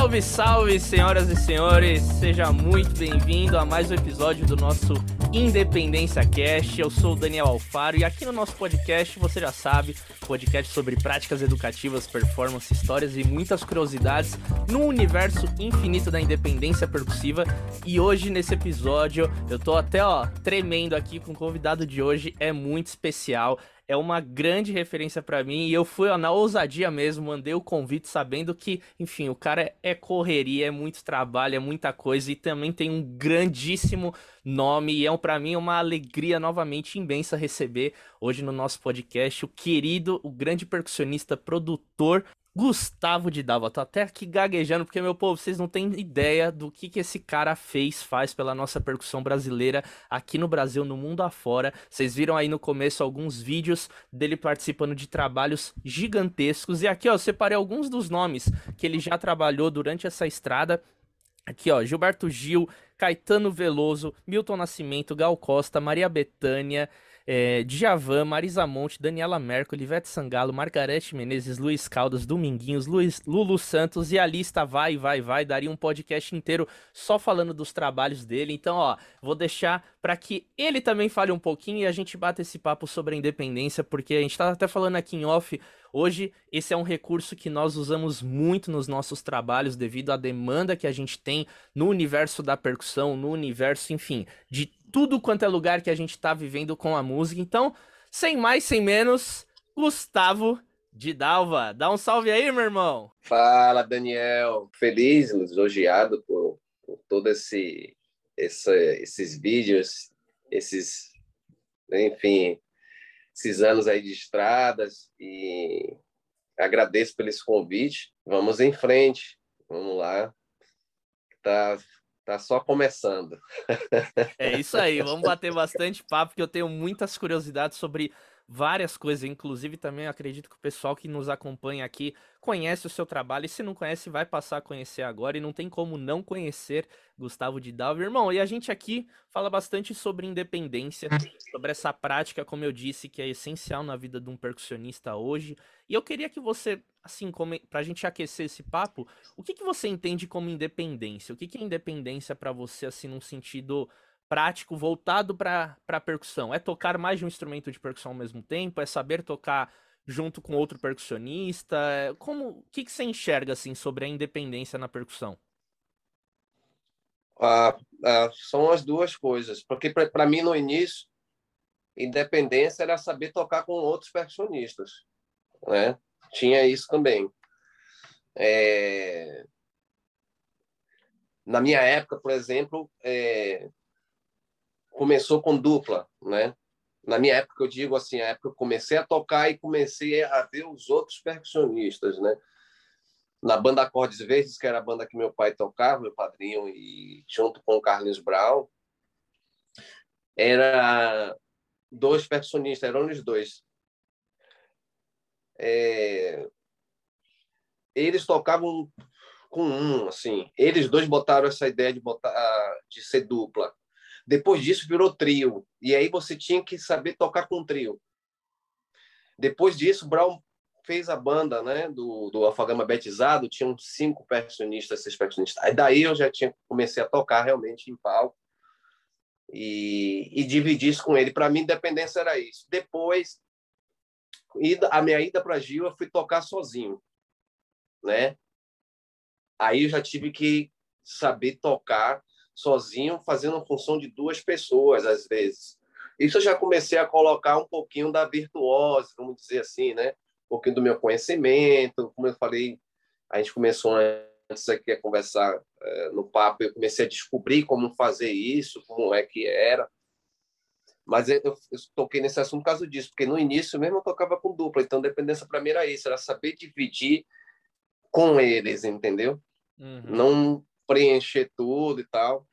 Salve, salve, senhoras e senhores! Seja muito bem-vindo a mais um episódio do nosso Independência Cast. Eu sou o Daniel Alfaro e aqui no nosso podcast, você já sabe, podcast sobre práticas educativas, performance, histórias e muitas curiosidades no universo infinito da independência percussiva. E hoje, nesse episódio, eu tô até, ó, tremendo aqui com o convidado de hoje, é muito especial é uma grande referência para mim. E eu fui ó, na ousadia mesmo, mandei o convite sabendo que, enfim, o cara é correria, é muito trabalho, é muita coisa e também tem um grandíssimo nome. E é para mim uma alegria novamente imensa receber hoje no nosso podcast o querido, o grande percussionista, produtor Gustavo de Dalva. Tô até aqui gaguejando, porque, meu povo, vocês não têm ideia do que, que esse cara fez, faz pela nossa percussão brasileira aqui no Brasil, no mundo afora. Vocês viram aí no começo alguns vídeos dele participando de trabalhos gigantescos. E aqui, ó, eu separei alguns dos nomes que ele já trabalhou durante essa estrada. Aqui, ó, Gilberto Gil, Caetano Veloso, Milton Nascimento, Gal Costa, Maria Bethânia é, Djavan, Marisa Monte, Daniela Mercury, Ivete Sangalo, Margarete Menezes, Luiz Caldas, Dominguinhos, Luiz, Lulu Santos e a lista vai, vai, vai. Daria um podcast inteiro só falando dos trabalhos dele. Então, ó, vou deixar para que ele também fale um pouquinho e a gente bata esse papo sobre a independência, porque a gente tá até falando aqui em off. Hoje, esse é um recurso que nós usamos muito nos nossos trabalhos devido à demanda que a gente tem no universo da percussão, no universo, enfim, de tudo quanto é lugar que a gente tá vivendo com a música. Então, sem mais, sem menos, Gustavo de Dalva. Dá um salve aí, meu irmão. Fala, Daniel. Feliz, elogiado por, por todo esse, esse, esses vídeos, esses, enfim, esses anos aí de estradas e agradeço pelo convite. Vamos em frente. Vamos lá. Tá Tá só começando. É isso aí, vamos bater bastante papo, porque eu tenho muitas curiosidades sobre várias coisas, inclusive também acredito que o pessoal que nos acompanha aqui conhece o seu trabalho, e se não conhece, vai passar a conhecer agora, e não tem como não conhecer Gustavo de Dalva. Irmão, e a gente aqui fala bastante sobre independência, sobre essa prática, como eu disse, que é essencial na vida de um percussionista hoje, e eu queria que você, assim, como, pra gente aquecer esse papo, o que, que você entende como independência? O que, que é independência para você, assim, num sentido prático voltado para a percussão? É tocar mais de um instrumento de percussão ao mesmo tempo? É saber tocar junto com outro percussionista? Como, o que, que você enxerga assim sobre a independência na percussão? Ah, ah, são as duas coisas, porque para mim no início independência era saber tocar com outros percussionistas, né? Tinha isso também. É... Na minha época, por exemplo, é começou com dupla, né? Na minha época, eu digo assim, a época eu comecei a tocar e comecei a ver os outros percussionistas, né? Na banda Acordes Verdes, que era a banda que meu pai tocava, meu padrinho, e junto com o Carlos Brown, era dois percussionistas, eram os dois. É... Eles tocavam com um, assim. Eles dois botaram essa ideia de botar de ser dupla. Depois disso virou trio. E aí você tinha que saber tocar com trio. Depois disso, Brown fez a banda né, do, do Alfagama Betizado, tinham cinco percussionistas, seis percussionistas. Aí daí eu já tinha comecei a tocar realmente em palco e, e dividir isso com ele. Para mim, independência era isso. Depois, ida, a minha ida para Gil, eu fui tocar sozinho. Né? Aí eu já tive que saber tocar sozinho, fazendo a função de duas pessoas, às vezes. Isso eu já comecei a colocar um pouquinho da virtuose, vamos dizer assim, né? Um pouquinho do meu conhecimento, como eu falei, a gente começou antes aqui a conversar é, no papo, eu comecei a descobrir como fazer isso, como é que era. Mas eu, eu, toquei nesse assunto por causa disso, porque no início mesmo eu tocava com dupla, então dependência para mim era isso, era saber dividir com eles, entendeu? Uhum. Não preencher tudo e tal.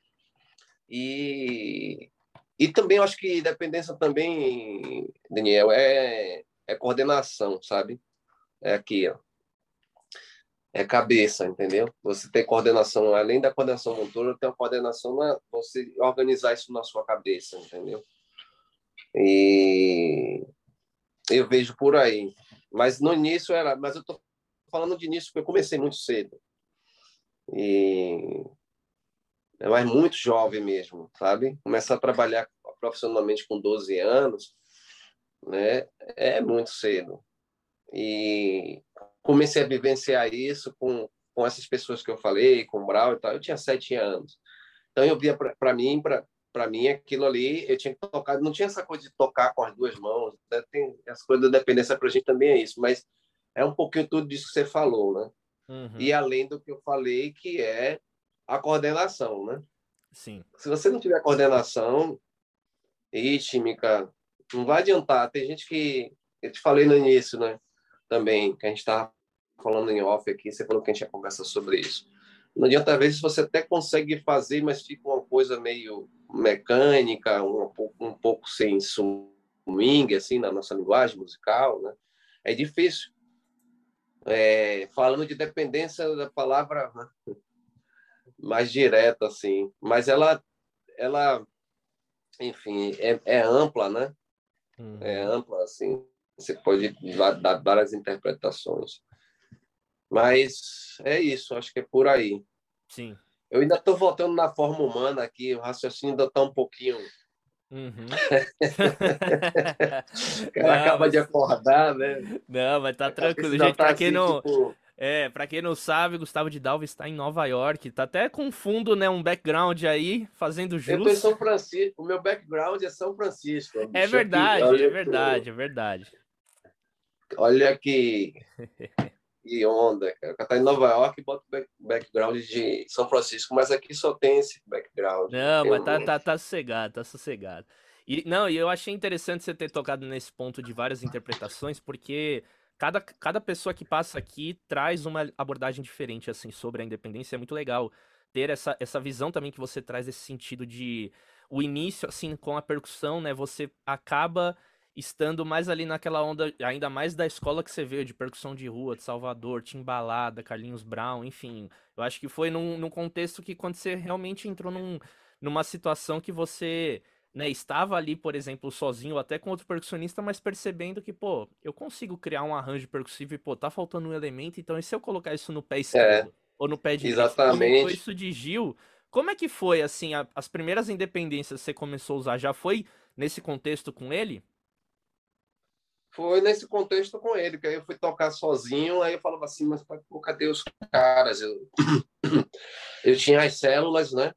E, e também eu acho que dependência também, Daniel, é, é coordenação, sabe? É aqui, ó. É cabeça, entendeu? Você tem coordenação, além da coordenação motora, tem a coordenação na, você organizar isso na sua cabeça, entendeu? E eu vejo por aí. Mas no início era, mas eu tô falando de início porque eu comecei muito cedo. E é muito jovem mesmo, sabe? Começar a trabalhar profissionalmente com 12 anos, né? É muito cedo. E comecei a vivenciar isso com, com essas pessoas que eu falei, com o Brau e tal. Eu tinha sete anos. Então eu via para mim, para mim aquilo ali, eu tinha que tocar, não tinha essa coisa de tocar com as duas mãos, né? tem as coisas da dependência para gente também é isso, mas é um pouquinho tudo disso que você falou, né? Uhum. E além do que eu falei, que é a coordenação, né? Sim. Se você não tiver coordenação rítmica, não vai adiantar. Tem gente que eu te falei no início, né? Também que a gente estava falando em off aqui, você falou que a gente ia conversar sobre isso. Não adianta, às vezes, você até consegue fazer, mas fica uma coisa meio mecânica, um, um pouco sem swing, assim, na nossa linguagem musical, né? É difícil. É, falando de dependência da palavra né? mais direta, assim, mas ela, ela enfim, é, é ampla, né? Uhum. É ampla, assim, você pode dar várias interpretações. Mas é isso, acho que é por aí. Sim. Eu ainda estou voltando na forma humana aqui, o raciocínio ainda está um pouquinho. Uhum. o cara não, acaba mas... de acordar, né? Não, mas tá tranquilo. Gente, tá pra quem assim, não. Tipo... É, pra quem não sabe, Gustavo de Dalva está em Nova York. Tá até com fundo, né? Um background aí, fazendo jus. Eu tô em São Francisco. O meu background é São Francisco. É verdade, aqui, é verdade, é verdade. Olha que. que onda, cara. Tá em Nova York e bota o background de São Francisco, mas aqui só tem esse background. Não, mas tá, tá, tá sossegado, tá sossegado. E, não, e eu achei interessante você ter tocado nesse ponto de várias interpretações, porque cada, cada pessoa que passa aqui traz uma abordagem diferente, assim, sobre a independência. É muito legal ter essa, essa visão também que você traz, esse sentido de o início, assim, com a percussão, né? Você acaba estando mais ali naquela onda, ainda mais da escola que você veio, de percussão de rua, de Salvador, Timbalada, Carlinhos Brown, enfim. Eu acho que foi num, num contexto que quando você realmente entrou num, numa situação que você né, estava ali, por exemplo, sozinho, ou até com outro percussionista, mas percebendo que, pô, eu consigo criar um arranjo percussivo e, pô, tá faltando um elemento, então e se eu colocar isso no pé esquerdo? É, ou no pé direito? Exatamente. Como isso de Gil? Como é que foi, assim, a, as primeiras independências que você começou a usar? Já foi nesse contexto com ele? Foi nesse contexto com ele, que aí eu fui tocar sozinho, aí eu falava assim, mas pô, cadê os caras? Eu, eu tinha as células, né?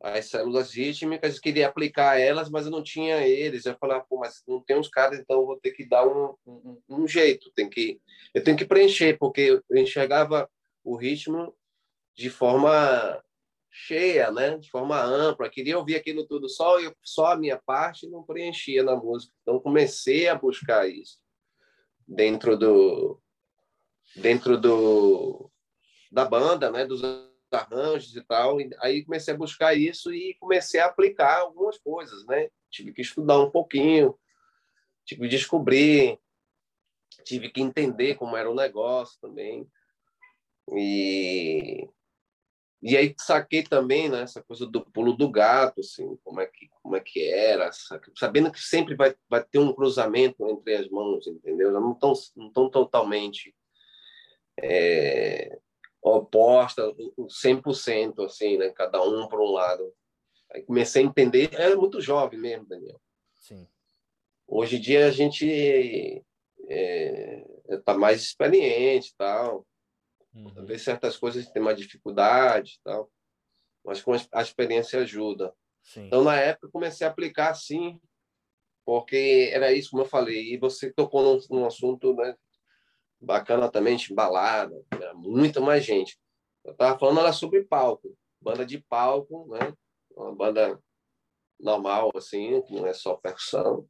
As células rítmicas, queria aplicar elas, mas eu não tinha eles. Eu falava, pô, mas não tem os caras, então eu vou ter que dar um, um, um jeito, tem que, eu tenho que preencher, porque eu enxergava o ritmo de forma cheia, né? de forma ampla. Queria ouvir aquilo tudo só, eu, só a minha parte não preenchia na música. Então comecei a buscar isso dentro do dentro do da banda, né? dos arranjos e tal. Aí comecei a buscar isso e comecei a aplicar algumas coisas, né? Tive que estudar um pouquinho, tive que descobrir, tive que entender como era o negócio também. E e aí saquei também né, essa coisa do pulo do gato, assim, como é que, como é que era, sabendo que sempre vai, vai ter um cruzamento entre as mãos, entendeu? Não estão não tão totalmente é, oposta, 100%, assim, né? Cada um por um lado. Aí comecei a entender, era muito jovem mesmo, Daniel. Sim. Hoje em dia a gente está é, tá mais experiente tal, Uhum. Talvez certas coisas tem mais dificuldade tal, mas com a experiência ajuda. Sim. Então, na época, comecei a aplicar sim, porque era isso, como eu falei, e você tocou num, num assunto né, bacana também, de balada, né, muita mais gente. Eu estava falando era sobre palco, banda de palco, né, uma banda normal, assim, que não é só percussão.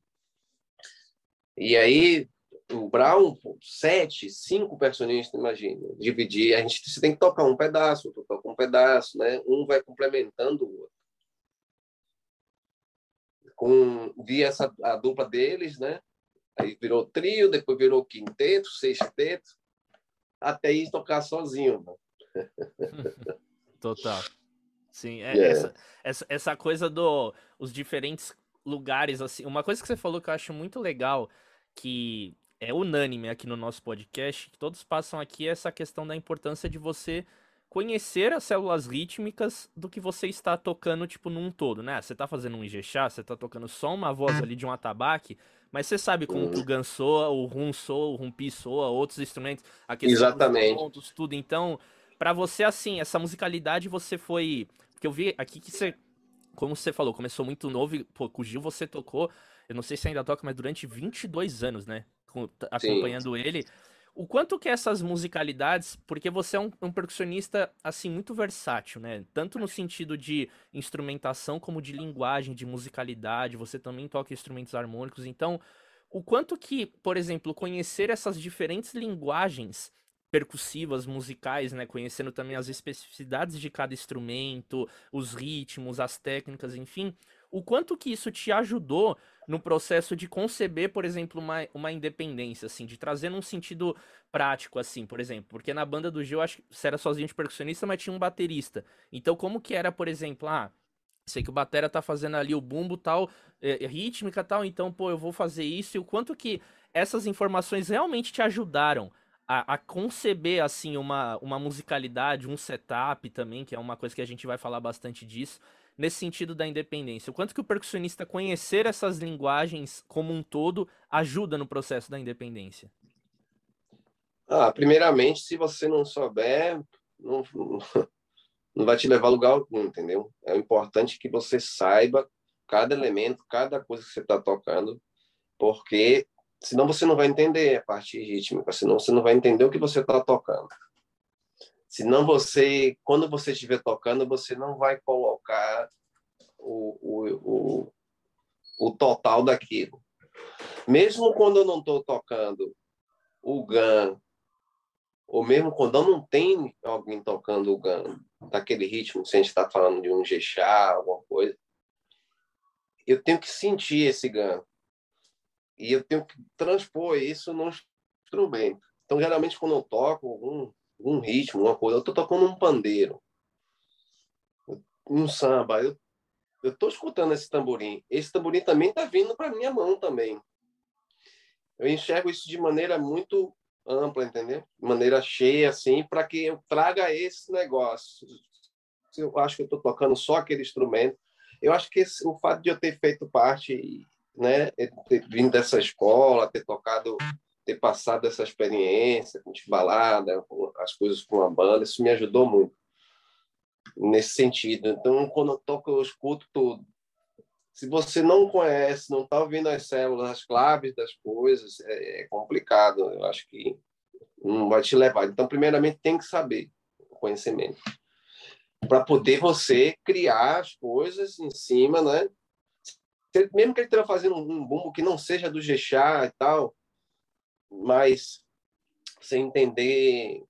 E aí o Brown, sete, cinco personagens, imagina, dividir, a gente você tem que tocar um pedaço, outro toca um pedaço, né? Um vai complementando o outro. Com vi essa a dupla deles, né? Aí virou trio, depois virou quinteto, sexteto, até ir tocar sozinho. Né? Total. Sim, é, yeah. essa, essa, essa coisa do os diferentes lugares assim. Uma coisa que você falou que eu acho muito legal que é unânime aqui no nosso podcast, que todos passam aqui essa questão da importância de você conhecer as células rítmicas do que você está tocando, tipo, num todo, né? Você tá fazendo um Ijexá, você tá tocando só uma voz ali de um atabaque, mas você sabe como o Gan soa, o Rum soa, o Rumpi soa, outros instrumentos, a Exatamente. pontos, tudo. Então, para você, assim, essa musicalidade você foi... Porque eu vi aqui que você, como você falou, começou muito novo e, pô, com o Gil você tocou, eu não sei se ainda toca, mas durante 22 anos, né? Acompanhando Sim. ele o quanto que essas musicalidades, porque você é um, um, percussionista, assim, muito versátil, né? Tanto no sentido de instrumentação como de linguagem, de musicalidade, você também toca instrumentos harmônicos, então, o quanto que, por exemplo, conhecer essas diferentes linguagens percussivas, musicais, né? Conhecendo também as especificidades de cada instrumento, os ritmos, as técnicas, enfim, o quanto que isso te ajudou no processo de conceber, por exemplo, uma, uma independência, assim, de trazer num sentido prático, assim, por exemplo, porque na banda do Gil, acho que você era sozinho de percussionista, mas tinha um baterista. Então, como que era, por exemplo, ah, sei que o batera tá fazendo ali o bumbo tal, é, é, rítmica tal, então, pô, eu vou fazer isso, e o quanto que essas informações realmente te ajudaram a, a, conceber, assim, uma, uma musicalidade, um setup também, que é uma coisa que a gente vai falar bastante disso, nesse sentido da independência? O quanto que o percussionista conhecer essas linguagens como um todo ajuda no processo da independência? Ah, primeiramente, se você não souber, não, não vai te levar a lugar algum, entendeu? É importante que você saiba cada elemento, cada coisa que você está tocando, porque senão você não vai entender a parte rítmica, senão você não vai entender o que você está tocando. Senão você, quando você estiver tocando, você não vai colocar o, o, o, o total daquilo. Mesmo quando eu não estou tocando o GAN, ou mesmo quando não tenho alguém tocando o GAN, daquele ritmo, se a gente está falando de um Gexá, alguma coisa, eu tenho que sentir esse GAN. E eu tenho que transpor isso no instrumento. Então, geralmente, quando eu toco um, um ritmo, uma coisa. Eu estou tocando um pandeiro, um samba. Eu estou escutando esse tamborim. Esse tamborim também está vindo para minha mão também. Eu enxergo isso de maneira muito ampla, entendeu? De maneira cheia, assim, para que eu traga esse negócio. Eu acho que eu estou tocando só aquele instrumento, eu acho que esse, o fato de eu ter feito parte, né, ter vindo dessa escola, ter tocado ter passado essa experiência com balada, as coisas com a banda, isso me ajudou muito nesse sentido. Então, quando eu toco, eu escuto tudo. Se você não conhece, não está ouvindo as células, as claves das coisas, é, é complicado. Eu acho que não vai te levar. Então, primeiramente, tem que saber o conhecimento para poder você criar as coisas em cima, né? Mesmo que ele esteja fazendo um bumbo que não seja do Gexá e tal, mas você entender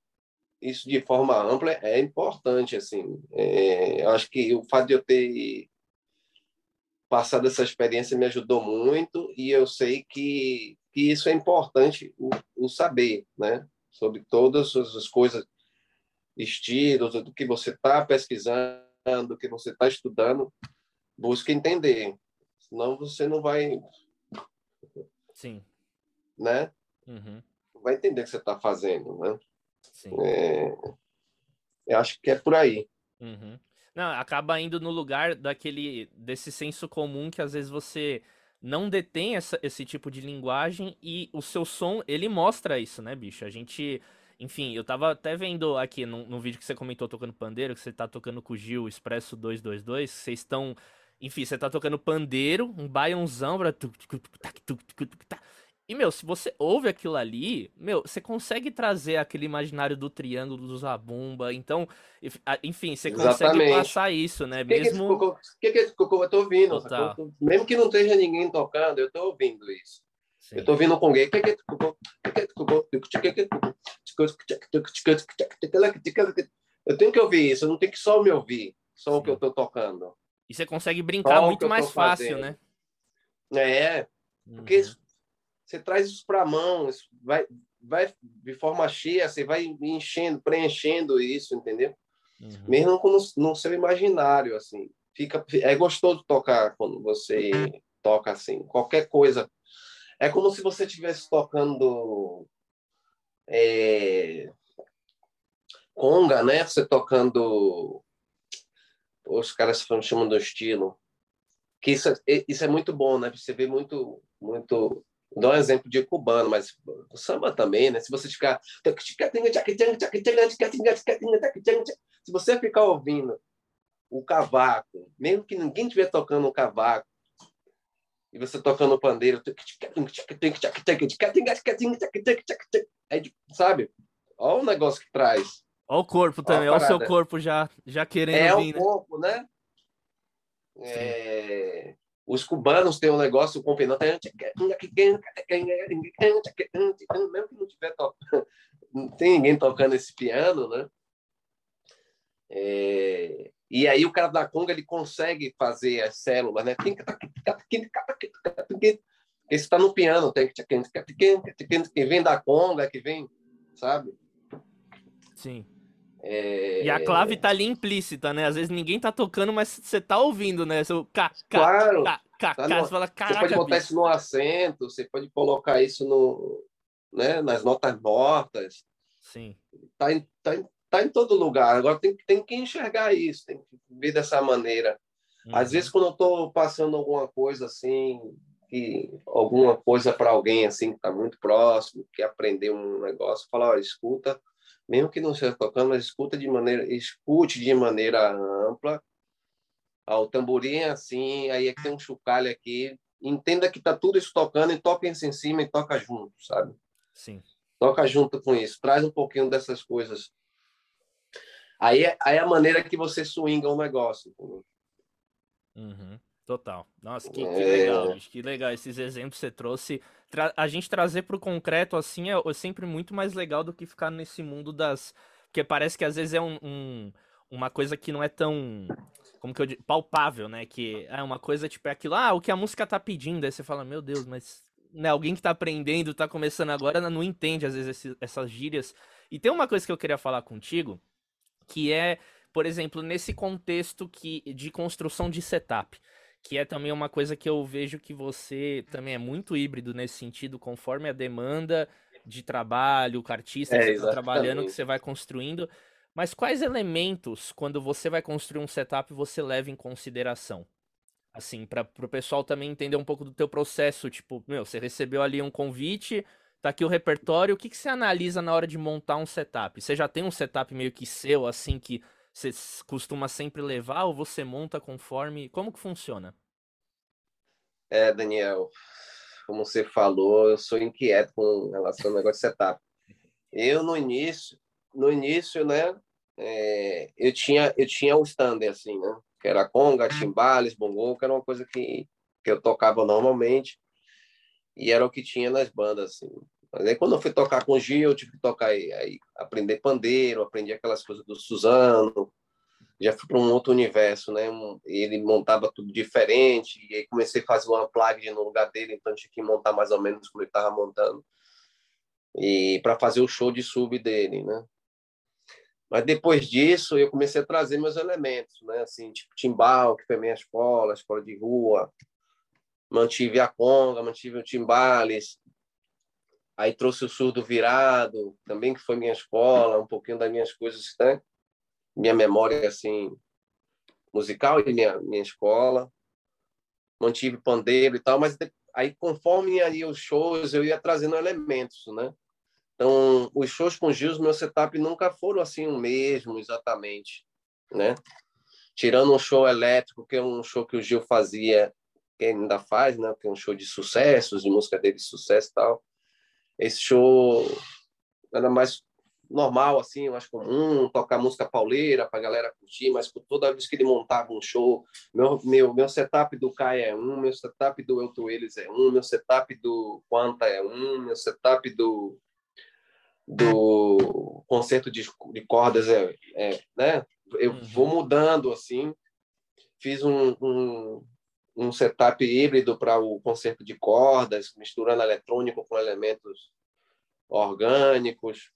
isso de forma ampla é importante assim. É, eu acho que o fato de eu ter passado essa experiência me ajudou muito e eu sei que, que isso é importante o, o saber né sobre todas as coisas estilos do que você está pesquisando do que você está estudando busque entender senão você não vai sim. né Uhum. Vai entender o que você está fazendo, né? Sim. É, eu acho que é por aí. Uhum. Não, acaba indo no lugar daquele desse senso comum que às vezes você não detém essa, esse tipo de linguagem e o seu som, ele mostra isso, né, bicho? A gente, enfim, eu tava até vendo aqui no, vídeo que você comentou tocando pandeiro, que você tá tocando com o Gil Expresso 222, vocês estão, enfim, você tá tocando pandeiro, um baiãozão, e, meu, se você ouve aquilo ali, meu, você consegue trazer aquele imaginário do triângulo do Zabumba. Então, enfim, você consegue Exatamente. passar isso, né? Mesmo. O que, que, que, eu tô ouvindo? Mesmo que não esteja ninguém tocando, eu tô ouvindo isso. Sim. Eu tô ouvindo com alguém. Eu tenho que ouvir isso, eu não tenho que só me ouvir, só Sim. o que eu tô tocando. E você consegue brincar muito mais fácil, fazendo. né? É, porque uhum você traz isso para a mão, isso vai, vai de forma cheia, você vai enchendo, preenchendo isso, entendeu? Uhum. Mesmo no, no seu imaginário, assim. Fica, é gostoso tocar quando você toca assim, qualquer coisa. É como se você estivesse tocando. É, conga, né? Você tocando. Os caras chamam do estilo. Que isso, é, isso é muito bom, né? Você vê muito. muito Dá um exemplo de cubano, mas o samba também, né? Se você ficar. Se você ficar ouvindo o cavaco, mesmo que ninguém estiver tocando o cavaco, e você tocando o pandeiro, sabe? Olha o negócio que traz. Olha o corpo também, olha o seu corpo já, já querendo É vir, o corpo, né? né? É... Os cubanos têm um negócio com mesmo que não tiver não tem ninguém tocando esse piano, né? É... E aí o cara da conga ele consegue fazer as células, né? Esse está no piano, tem que vem da conga, que vem, sabe? Sim. É... E a clave tá ali implícita, né? Às vezes ninguém tá tocando, mas você tá ouvindo, né? Seu K, K, claro. K, K, tá K, você fala, Você pode botar bicho. isso no acento, você pode colocar isso no, né, nas notas mortas. Sim. Tá em, tá, em, tá em todo lugar. Agora tem, tem que enxergar isso, tem que ver dessa maneira. Uhum. Às vezes, quando eu estou passando alguma coisa assim, que alguma coisa para alguém assim que está muito próximo, que aprendeu um negócio, falar, escuta, mesmo que não esteja tocando, mas escuta de maneira, escute de maneira ampla. Ah, o tamborim é assim, aí é que tem um chocalho aqui. Entenda que está tudo isso tocando e toca em cima e toca junto, sabe? Sim. Toca junto com isso, traz um pouquinho dessas coisas Aí é, aí é a maneira que você swinga o negócio. Uhum, total. Nossa, que, que é... legal, que legal. Esses exemplos que você trouxe. Tra a gente trazer para o concreto assim é, é, sempre muito mais legal do que ficar nesse mundo das. Porque parece que às vezes é um, um uma coisa que não é tão. Como que eu digo? Palpável, né? Que é uma coisa tipo é aquilo, ah, o que a música tá pedindo. Aí você fala, meu Deus, mas né, alguém que tá aprendendo, tá começando agora, não entende às vezes esse, essas gírias. E tem uma coisa que eu queria falar contigo, que é, por exemplo, nesse contexto que de construção de setup, que é também uma coisa que eu vejo que você também é muito híbrido nesse sentido, conforme a demanda de trabalho, o artista é, que você está trabalhando, que você vai construindo. Mas quais elementos, quando você vai construir um setup, você leva em consideração? Assim, para o pessoal também entender um pouco do teu processo. Tipo, meu, você recebeu ali um convite, Tá aqui o repertório. O que, que você analisa na hora de montar um setup? Você já tem um setup meio que seu, assim, que você costuma sempre levar ou você monta conforme? Como que funciona? É, Daniel, como você falou, eu sou inquieto com relação ao negócio de setup. Eu, no início, no início, né, é, eu tinha eu tinha o standard, assim, né, que era conga, timbales, bongo, que era uma coisa que, que eu tocava normalmente e era o que tinha nas bandas, assim. Mas aí quando eu fui tocar com o Gil, eu tive que tocar aí, aí aprender pandeiro, aprendi aquelas coisas do Suzano, já fui para um outro universo, né? Ele montava tudo diferente, e aí comecei a fazer uma plug no lugar dele, então tinha que montar mais ou menos como ele estava montando. E para fazer o show de sub dele, né? Mas depois disso, eu comecei a trazer meus elementos, né? Assim, tipo timbal, que foi minha escola, escola de rua. Mantive a conga, mantive o timbales, Aí trouxe o surdo virado, também que foi minha escola, um pouquinho das minhas coisas, né? Minha memória, assim, musical e minha, minha escola. Mantive pandeiro e tal, mas aí conforme aí os shows, eu ia trazendo elementos, né? Então, os shows com Gil, meu setup nunca foram assim o mesmo exatamente, né? Tirando um show elétrico, que é um show que o Gil fazia, que ainda faz, né? Que é um show de sucessos, de música dele de sucesso e tal esse show era mais normal, assim, mais comum, tocar música pauleira para a galera curtir, mas toda vez que ele montava um show, meu, meu, meu setup do Kai é um, meu setup do Elton Eles é um, meu setup do Quanta é um, meu setup do do concerto de, de cordas é, é, né? Eu uhum. vou mudando assim. Fiz um, um, um setup híbrido para o concerto de cordas, misturando eletrônico com elementos orgânicos.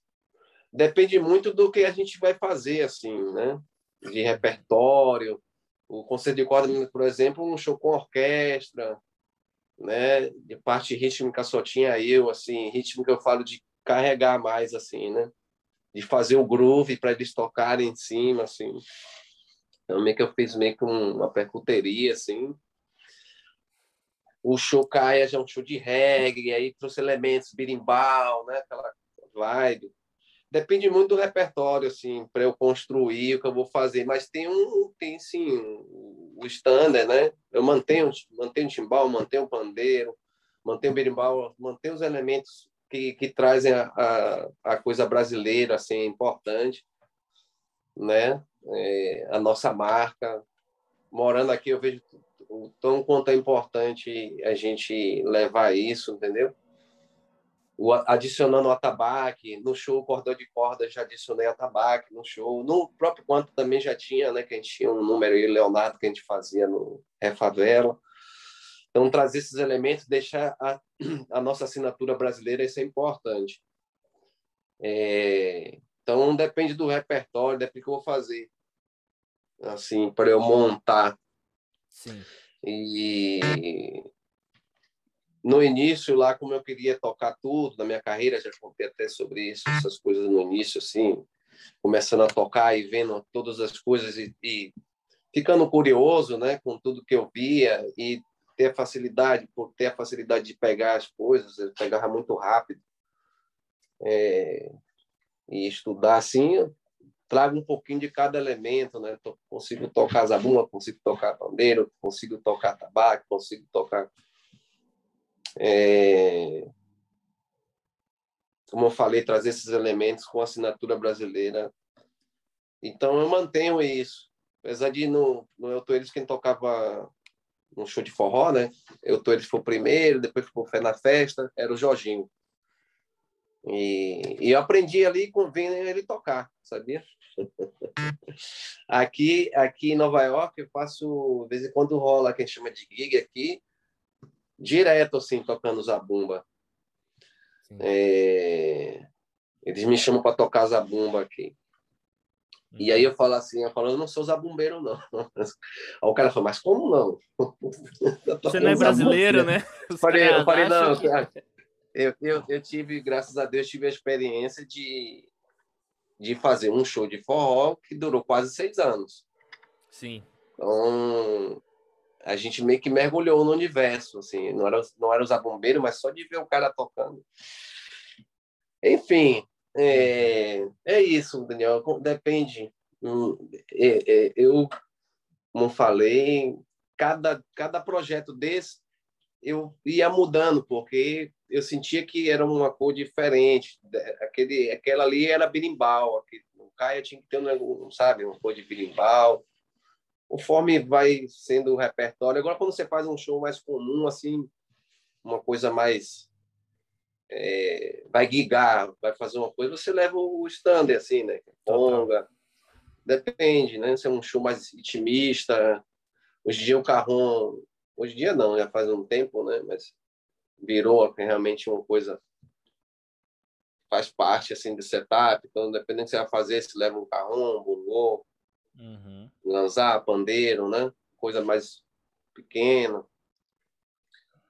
Depende muito do que a gente vai fazer, assim, né? De repertório. O concerto de cordas, por exemplo, um show com orquestra, né? De parte rítmica só tinha eu, assim, ritmo que eu falo de carregar mais, assim, né? de fazer o groove para eles tocarem em cima, assim. Então, meio que eu fiz meio que uma percuteria, assim. O show Caia já é um show de reggae, aí trouxe elementos birimbau, né? Aquela vibe. Depende muito do repertório, assim, para eu construir o que eu vou fazer. Mas tem um, tem sim, o standard, né? Eu mantenho, mantenho o timbal, mantenho o pandeiro, mantenho o berimbau, mantenho os elementos que, que trazem a, a, a coisa brasileira, assim, importante, né? É, a nossa marca. Morando aqui, eu vejo o tão quanto é importante a gente levar isso, entendeu? O, adicionando o atabaque, no show Cordão de Corda já adicionei atabaque no show, no próprio quanto também já tinha, né, que a gente tinha um número aí, Leonardo, que a gente fazia no Refavela. Então, trazer esses elementos, deixar a, a nossa assinatura brasileira, isso é importante. É, então, depende do repertório, depende do que eu vou fazer. Assim, para eu montar. Sim. E no início, lá, como eu queria tocar tudo na minha carreira, já contei até sobre isso, essas coisas no início, assim, começando a tocar e vendo todas as coisas e, e ficando curioso, né, com tudo que eu via e ter a facilidade, por ter a facilidade de pegar as coisas, eu pegava muito rápido. É, e estudar assim, trago um pouquinho de cada elemento, né? Consigo tocar zabumba, consigo tocar pandeiro, consigo tocar tabaco, consigo tocar é... como eu falei, trazer esses elementos com assinatura brasileira. Então eu mantenho isso. Apesar de no, no Eu Tô Eles quem tocava no show de forró, né? Eu tô, ele foi o primeiro, depois ficou Fé na Festa, era o Jorginho. E, e eu aprendi ali com vendo ele tocar, sabia? aqui, aqui em Nova York, eu faço, de vez em quando rola, que a gente chama de gig aqui, direto, assim, tocando zabumba. É... Eles me chamam para tocar zabumba aqui. E aí eu falo assim, eu falo, eu não sou zabumbeiro, não. Aí o cara falou, mas como não? Você não é brasileiro, né? Eu falei, eu falei, não, que... eu, eu, eu tive, graças a Deus, tive a experiência de, de fazer um show de forró que durou quase seis anos. Sim. Então, a gente meio que mergulhou no universo, assim, não era, não era usar bombeiro, mas só de ver o cara tocando. Enfim, é, é isso, Daniel. Depende. Hum, é, é, eu, como falei, cada, cada projeto desse eu ia mudando, porque eu sentia que era uma cor diferente. Aquele, aquela ali era birimbau, aquele, o Caia tinha que ter um, sabe, uma cor de birimbau. Conforme vai sendo o repertório. Agora, quando você faz um show mais comum, assim, uma coisa mais é, vai guigar, vai fazer uma coisa, você leva o standard, assim, né? Conga. Depende, né? Se é um show mais intimista. Hoje em dia o carrão. Hoje em dia não, já faz um tempo, né? Mas virou realmente uma coisa. Faz parte, assim, do setup. Então, dependendo do que você vai fazer, se leva um carrão, um bongô, uhum. lançar, pandeiro, né? Coisa mais pequena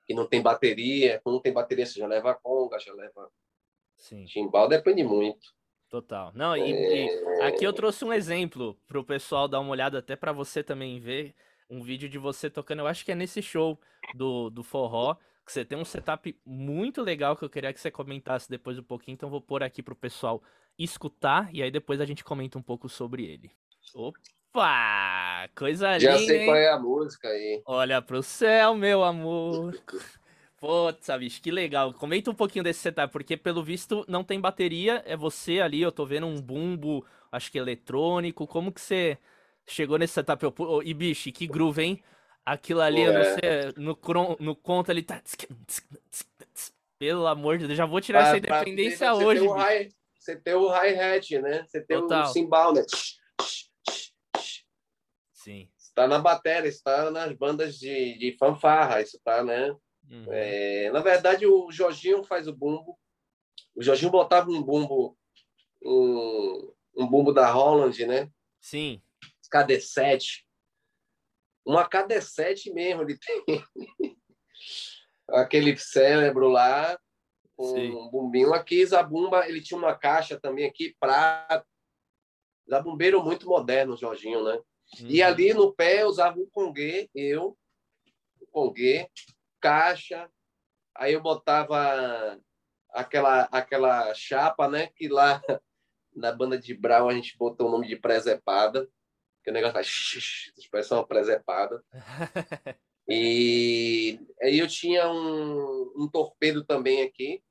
que não tem bateria. Quando não tem bateria, você já leva conga, já leva Sim. timbal, depende muito. Total. Não, e, é... e aqui eu trouxe um exemplo para o pessoal dar uma olhada, até para você também ver um vídeo de você tocando. Eu acho que é nesse show do, do forró, que você tem um setup muito legal que eu queria que você comentasse depois um pouquinho, então vou pôr aqui para o pessoal escutar e aí depois a gente comenta um pouco sobre ele. Opa! Opa! Coisa Já linda. Já sei qual é a música aí. Olha pro céu, meu amor. Putz, bicho, que legal. Comenta um pouquinho desse setup, porque pelo visto não tem bateria, é você ali, eu tô vendo um bumbo, acho que eletrônico. Como que você chegou nesse setup? E bicho, que groove, hein? Aquilo ali, eu não sei, no, no conto ele tá. Pelo amor de Deus, já vou tirar essa independência você hoje. Tem high, você tem o hi-hat, né? Você tem Total. o cymbal, né? Sim. Está na bateria, está nas bandas de, de fanfarra, isso tá, né? Uhum. É, na verdade, o Jorginho faz o bumbo. O Jorginho botava um bumbo, um, um bumbo da Holland, né? Sim. KD7. Uma KD7 mesmo, ele tem. Aquele cérebro lá, com Sim. um bumbinho aqui. Zabumba, ele tinha uma caixa também aqui, prata. Zabumbeiro muito moderno, Jorginho, né? E Uhum. ali no pé eu usava o conguê, eu, o conguê, caixa. Aí eu botava aquela, aquela chapa, né? Que lá na banda de Brau a gente botou o nome de presepada, que o negócio faz xixi, expressão presepada. E aí eu tinha um, um torpedo também aqui.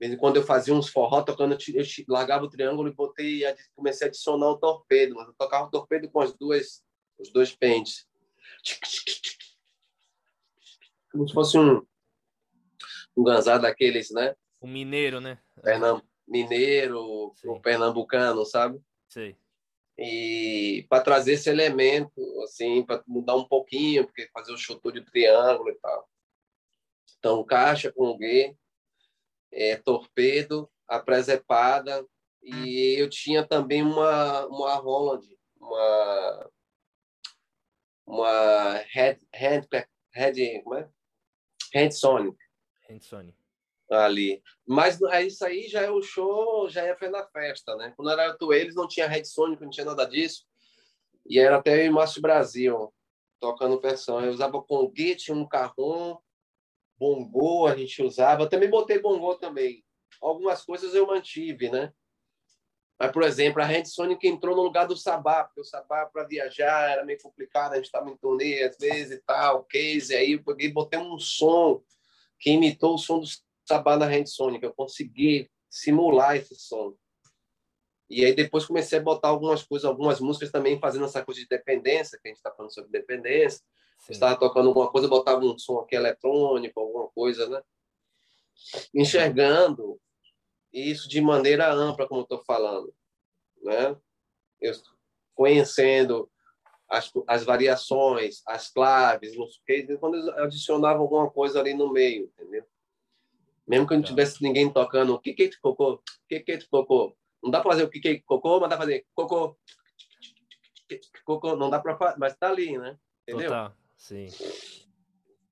De quando eu fazia uns forró tocando, eu largava o triângulo e botei, comecei a adicionar o torpedo. Mas eu tocava o torpedo com as duas, os dois pentes. Como se fosse um, um ganzado daqueles, né? O mineiro, né? Pernam, mineiro, Sim. o pernambucano, sabe? Sei. E para trazer esse elemento, assim, para mudar um pouquinho, porque fazer o chutor de triângulo e tal. Então, caixa com G, é, torpedo, a presepada, e eu tinha também uma, uma Holland, uma, uma Head, head, head, como é? Head Sonic Handsone. Ali. Mas é isso aí já é o show, já é foi na festa, né? Quando era tu eles não tinha Red Sonic, não tinha nada disso. E era até e Márcio Brasil tocando percussão. Eu usava conguê, tinha um carrom, bongô a gente usava. Eu também botei bongô também. Algumas coisas eu mantive, né? Mas, por exemplo, a Red Sonic entrou no lugar do Sabá, porque o Sabá, para viajar, era meio complicado, a gente estava em turnê às vezes e tal, case, aí eu peguei botei um som que imitou o som do Sabá na Red Sonic. Eu consegui simular esse som. E aí depois comecei a botar algumas coisas, algumas músicas também fazendo essa coisa de dependência, que a gente está falando sobre dependência. Sim. Estava tocando alguma coisa, botava um som aqui eletrônico, alguma coisa, né? Enxergando isso de maneira ampla, como estou falando, né? Eu conhecendo as, as variações, as claves, não sei o quê, quando eu adicionava alguma coisa ali no meio, entendeu? Mesmo que não Tá. tivesse ninguém tocando, o que que tu cocô? O que que tu cocô? Não dá para fazer o que que cocô, mas dá para fazer cocô. Cocô, não dá para fazer, mas tá ali, né? Entendeu? Total. Sim.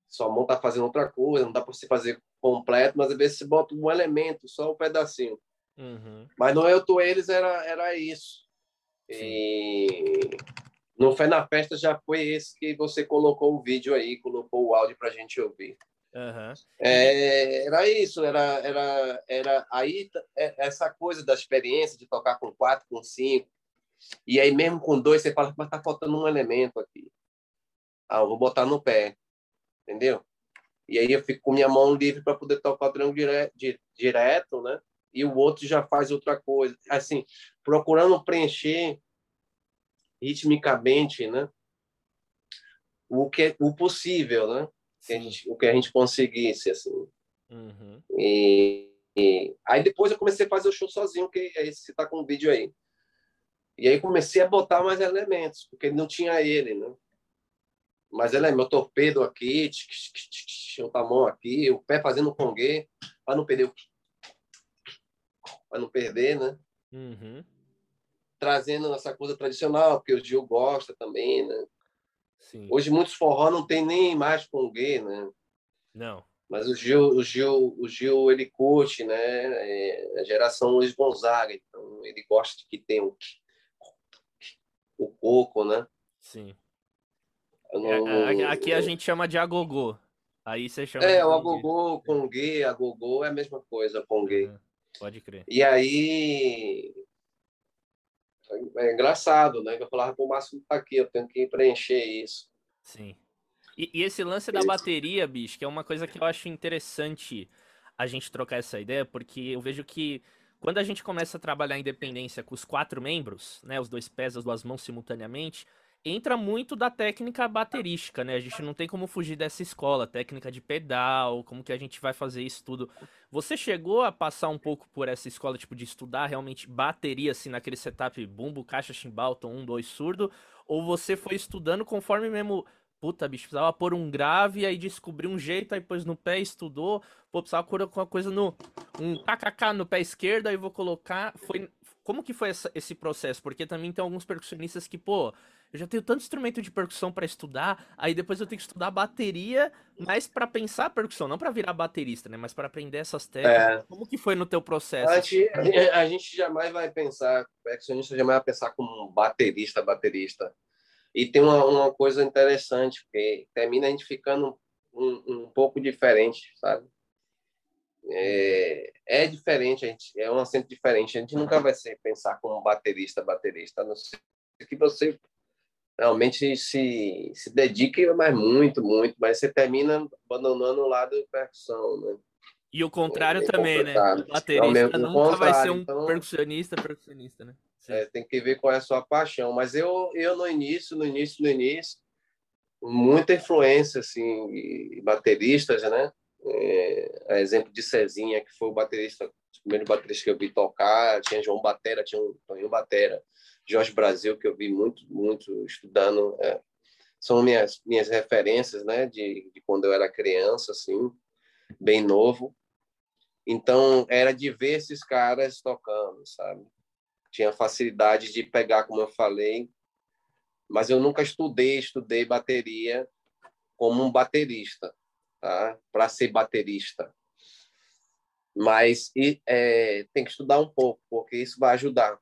sua mão tá fazendo outra coisa, não dá para você fazer completo, mas às vezes você bota um elemento, só um pedacinho. Uhum. Mas no Eu Tô Eles era, era isso. E no Fé na Festa já foi esse que você colocou o vídeo aí, colocou o áudio pra gente ouvir. Aham. É, era isso, era, era, era aí é- essa coisa da experiência de tocar com quatro, com cinco, e aí mesmo com dois você fala, mas tá faltando um elemento aqui. Ah, eu vou botar no pé, entendeu? E aí eu fico com minha mão livre para poder tocar o triângulo dire, di- direto, né? E o outro já faz outra coisa, assim, procurando preencher ritmicamente, né? O que é o possível, né? Que a gente, o que a gente conseguisse, assim. Uhum. E, e aí depois eu comecei a fazer o show sozinho, que é esse que tá com o vídeo aí. E aí comecei a botar mais elementos, porque não tinha ele, né? Mas ele é meu torpedo aqui, tch, tch, mão aqui, o pé fazendo conguê, para não perder o para não perder, né? Uhum. Trazendo essa coisa tradicional, porque o Gil gosta também, né? Sim. Hoje muitos forró não tem nem mais conguê, né? Não. Mas o Gil, o Gil, o Gil ele curte, né? É a geração Luiz Gonzaga, então ele gosta de que tem o, o coco, né? Sim. É, não- é, Aqui a gente chama de agogô. Aí você chama É, o agogô, o conguê, agogô é a mesma coisa, conguê. Uhum. Pode crer. E aí é engraçado, né? Que eu falava, o Márcio tá aqui, eu tenho que preencher isso. Sim. E, e esse lance da bateria, bicho, que é uma coisa que eu acho interessante a gente trocar essa ideia, porque eu vejo que quando a gente começa a trabalhar a independência com os quatro membros, né, os dois pés, as duas mãos simultaneamente, entra muito da técnica baterística, né? A gente não tem como fugir dessa escola, técnica de pedal, como que a gente vai fazer isso tudo. Você chegou a passar um pouco por essa escola, tipo, de estudar realmente bateria, assim, naquele setup bumbo, caixa, chimbal, tom 1, 2, surdo, ou você foi estudando conforme mesmo Puta, bicho, precisava pôr um grave, aí descobriu um jeito, aí pôs no pé, estudou. Pô, precisava pôr alguma coisa no. Um kkk no pé esquerdo, aí vou colocar. Foi, como que foi essa, esse processo? Porque também tem alguns percussionistas que, pô, eu já tenho tanto instrumento de percussão para estudar, aí depois eu tenho que estudar bateria, mas para pensar a percussão, não para virar baterista, né? Mas para aprender essas técnicas. É. Como que foi no teu processo? A gente, a gente jamais vai pensar, percussionista jamais vai pensar como baterista, baterista. E tem uma, uma coisa interessante, porque termina a gente ficando um, um pouco diferente, sabe? É, é, diferente, a gente, é um acento diferente. A gente nunca vai ser pensar como baterista, baterista, a não ser que você realmente se, se dedique mais muito, muito, mas você termina abandonando o lado de percussão, né? E o contrário é também, né? O baterista é o nunca vai ser um então, percussionista, percussionista, né? É, tem que ver qual é a sua paixão. Mas eu, eu no início, no início, no início, muita influência, assim, bateristas, né? É, exemplo de Cezinha, que foi o baterista, o primeiro baterista que eu vi tocar, tinha João Batera, tinha um Toninho Batera, Jorge Brasil, que eu vi muito, muito estudando. É, são minhas, minhas referências, né, de, de quando eu era criança, assim, bem novo. Então, era de ver esses caras tocando, sabe? Tinha facilidade de pegar, como eu falei, mas eu nunca estudei, estudei bateria como um baterista, tá? Para ser baterista. Mas e, é, tem que estudar um pouco, porque isso vai ajudar,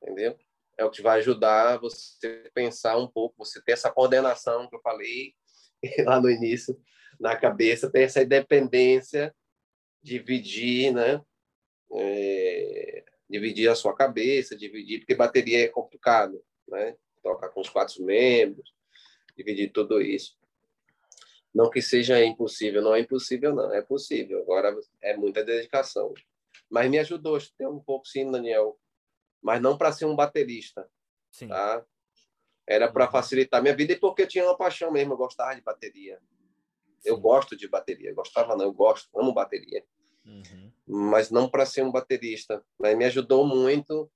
entendeu? É o que vai ajudar você pensar um pouco, você ter essa coordenação que eu falei lá no início na cabeça, ter essa independência, dividir, né? É, dividir a sua cabeça, dividir, porque bateria é complicado, né? Tocar com os quatro membros, dividir tudo isso. Não que seja impossível, não é impossível, não, é possível. Agora é muita dedicação. Mas me ajudou, ter um pouco, sim, Daniel, mas não para ser um baterista. Sim. Tá? Era para uhum. facilitar minha vida e porque eu tinha uma paixão mesmo, eu gostava de bateria. Sim. Eu gosto de bateria, gostava não, eu gosto, amo bateria. Uhum. Mas não para ser um baterista. Mas me ajudou muito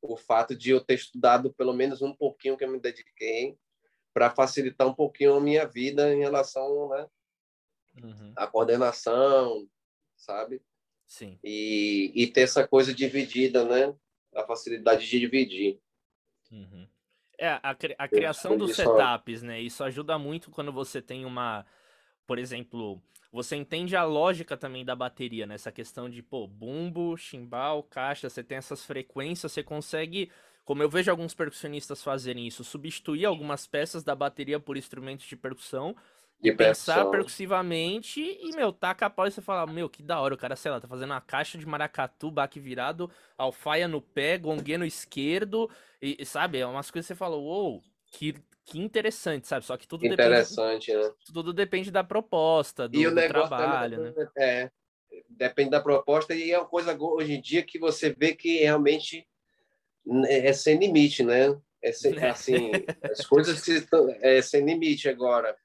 o fato de eu ter estudado pelo menos um pouquinho que eu me dediquei para facilitar um pouquinho a minha vida em relação né, uhum. à coordenação, sabe? Sim. E, e ter essa coisa dividida, né? A facilidade de dividir. Uhum. É, a, a criação dos setups, né? Isso ajuda muito quando você tem uma. Por exemplo, você entende a lógica também da bateria, nessa né? questão de, pô, bumbo, chimbal, caixa, você tem essas frequências, você consegue, como eu vejo alguns percussionistas fazerem isso, substituir algumas peças da bateria por instrumentos de percussão de pensar percussivamente e, meu, tá capaz de você falar, meu, que da hora, o cara, sei lá, tá fazendo uma caixa de maracatu, baque virado, alfaia no pé, gongue no esquerdo, e, e sabe, é umas coisas que você fala, uou, que, que interessante, sabe? Só que tudo interessante, depende. né? Tudo depende da proposta, do, e o do trabalho, né? É, depende da proposta, e é uma coisa hoje em dia que você vê que realmente é sem limite, né? É sem, né? assim, as coisas que estão é, sem limite agora.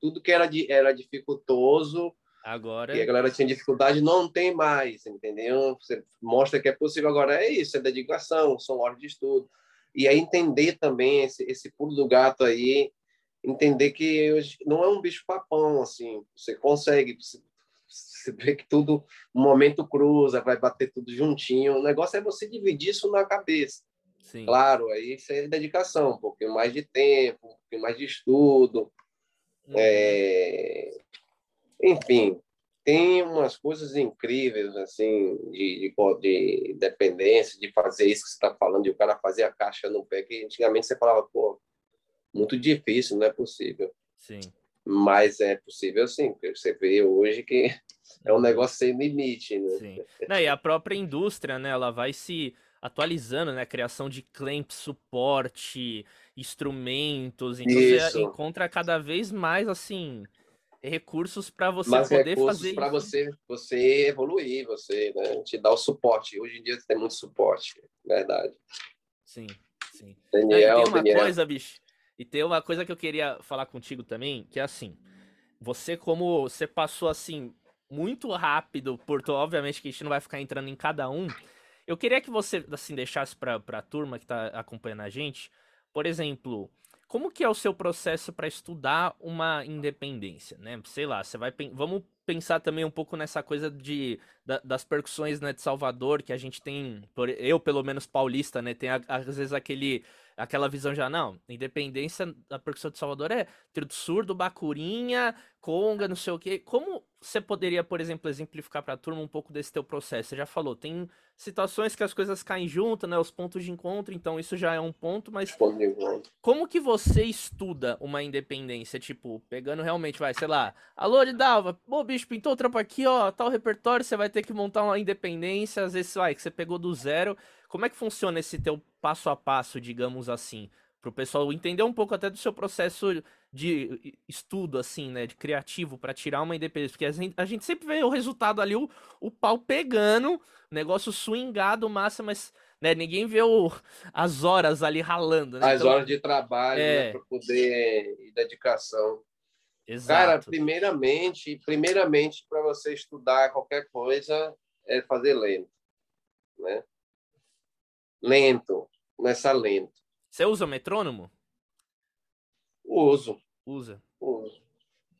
Tudo que era, era dificultoso, agora e a galera tinha dificuldade, não tem mais, entendeu? Você mostra que é possível. Agora é isso, é dedicação, são horas de estudo. E aí entender também esse, esse pulo do gato aí, entender que hoje não é um bicho papão, assim, você consegue, você, você vê que tudo, um momento cruza, vai bater tudo juntinho. O negócio é você dividir isso na cabeça. Sim. Claro, aí isso é dedicação, um pouquinho mais de tempo, um pouquinho mais de estudo. Uhum. É... Enfim, tem umas coisas incríveis, assim, de, de, de dependência, de fazer isso que você está falando, de o cara fazer a caixa no pé, que antigamente você falava, pô, muito difícil, não é possível. Sim. Mas é possível sim, porque você vê hoje que é um negócio sem limite, né? Sim. Não, e a própria indústria, né, ela vai se atualizando, né? Criação de clamp, suporte, instrumentos. Então Isso. você encontra cada vez mais assim recursos para você mais poder fazer para você você evoluir, você né, te dar o suporte. Hoje em dia tem muito suporte, verdade. Sim, sim. Daniel, e tem uma Daniel. coisa, bicho. E tem uma coisa que eu queria falar contigo também, que é assim, você como você passou assim muito rápido por, obviamente que a gente não vai ficar entrando em cada um, eu queria que você, assim, deixasse pra, pra turma que tá acompanhando a gente, por exemplo, como que é o seu processo para estudar uma independência, né? Sei lá, você vai vamos pensar também um pouco nessa coisa de da, das percussões né, de Salvador que a gente tem, eu pelo menos paulista, né, tem às vezes aquele aquela visão já, não, independência da percussão de Salvador é trio surdo, bacurinha, conga, não sei o quê. Como você poderia, por exemplo, exemplificar para a turma um pouco desse teu processo? Você já falou, tem situações que as coisas caem junto, né, os pontos de encontro, então isso já é um ponto, mas como que você estuda uma independência, tipo, pegando realmente, vai, sei lá, alô, Dalva, pô, bicho, pintou o trampo aqui, ó, tal repertório, você vai ter que montar uma independência, às vezes, vai, que você pegou do zero, como é que funciona esse teu passo a passo, digamos assim? Para o pessoal entender um pouco até do seu processo de estudo, assim, né? De criativo, para tirar uma independência. Porque a gente, a gente, sempre vê o resultado ali, o, o pau pegando, negócio swingado, massa, mas né, ninguém vê o, as horas ali ralando. Né? As então, horas de trabalho, né, é... né, para poder. e dedicação. Exato. Cara, primeiramente, primeiramente para você estudar qualquer coisa é fazer lento, né? Lento, começar lento. Você usa o metrônomo? Uso. Usa. Uso.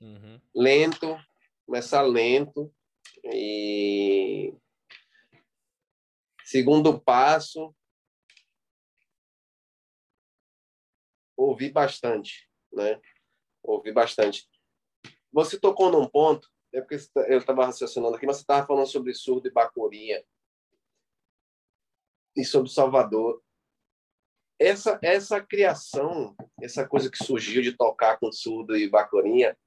Uhum. Lento, começar lento. E segundo passo, ouvir bastante, né? Ouvir bastante. Você tocou num ponto, é porque eu estava raciocinando aqui, mas você estava falando sobre surdo e bacoria e sobre Salvador. Essa, essa criação, essa coisa que surgiu de tocar com surdo e bacorinha,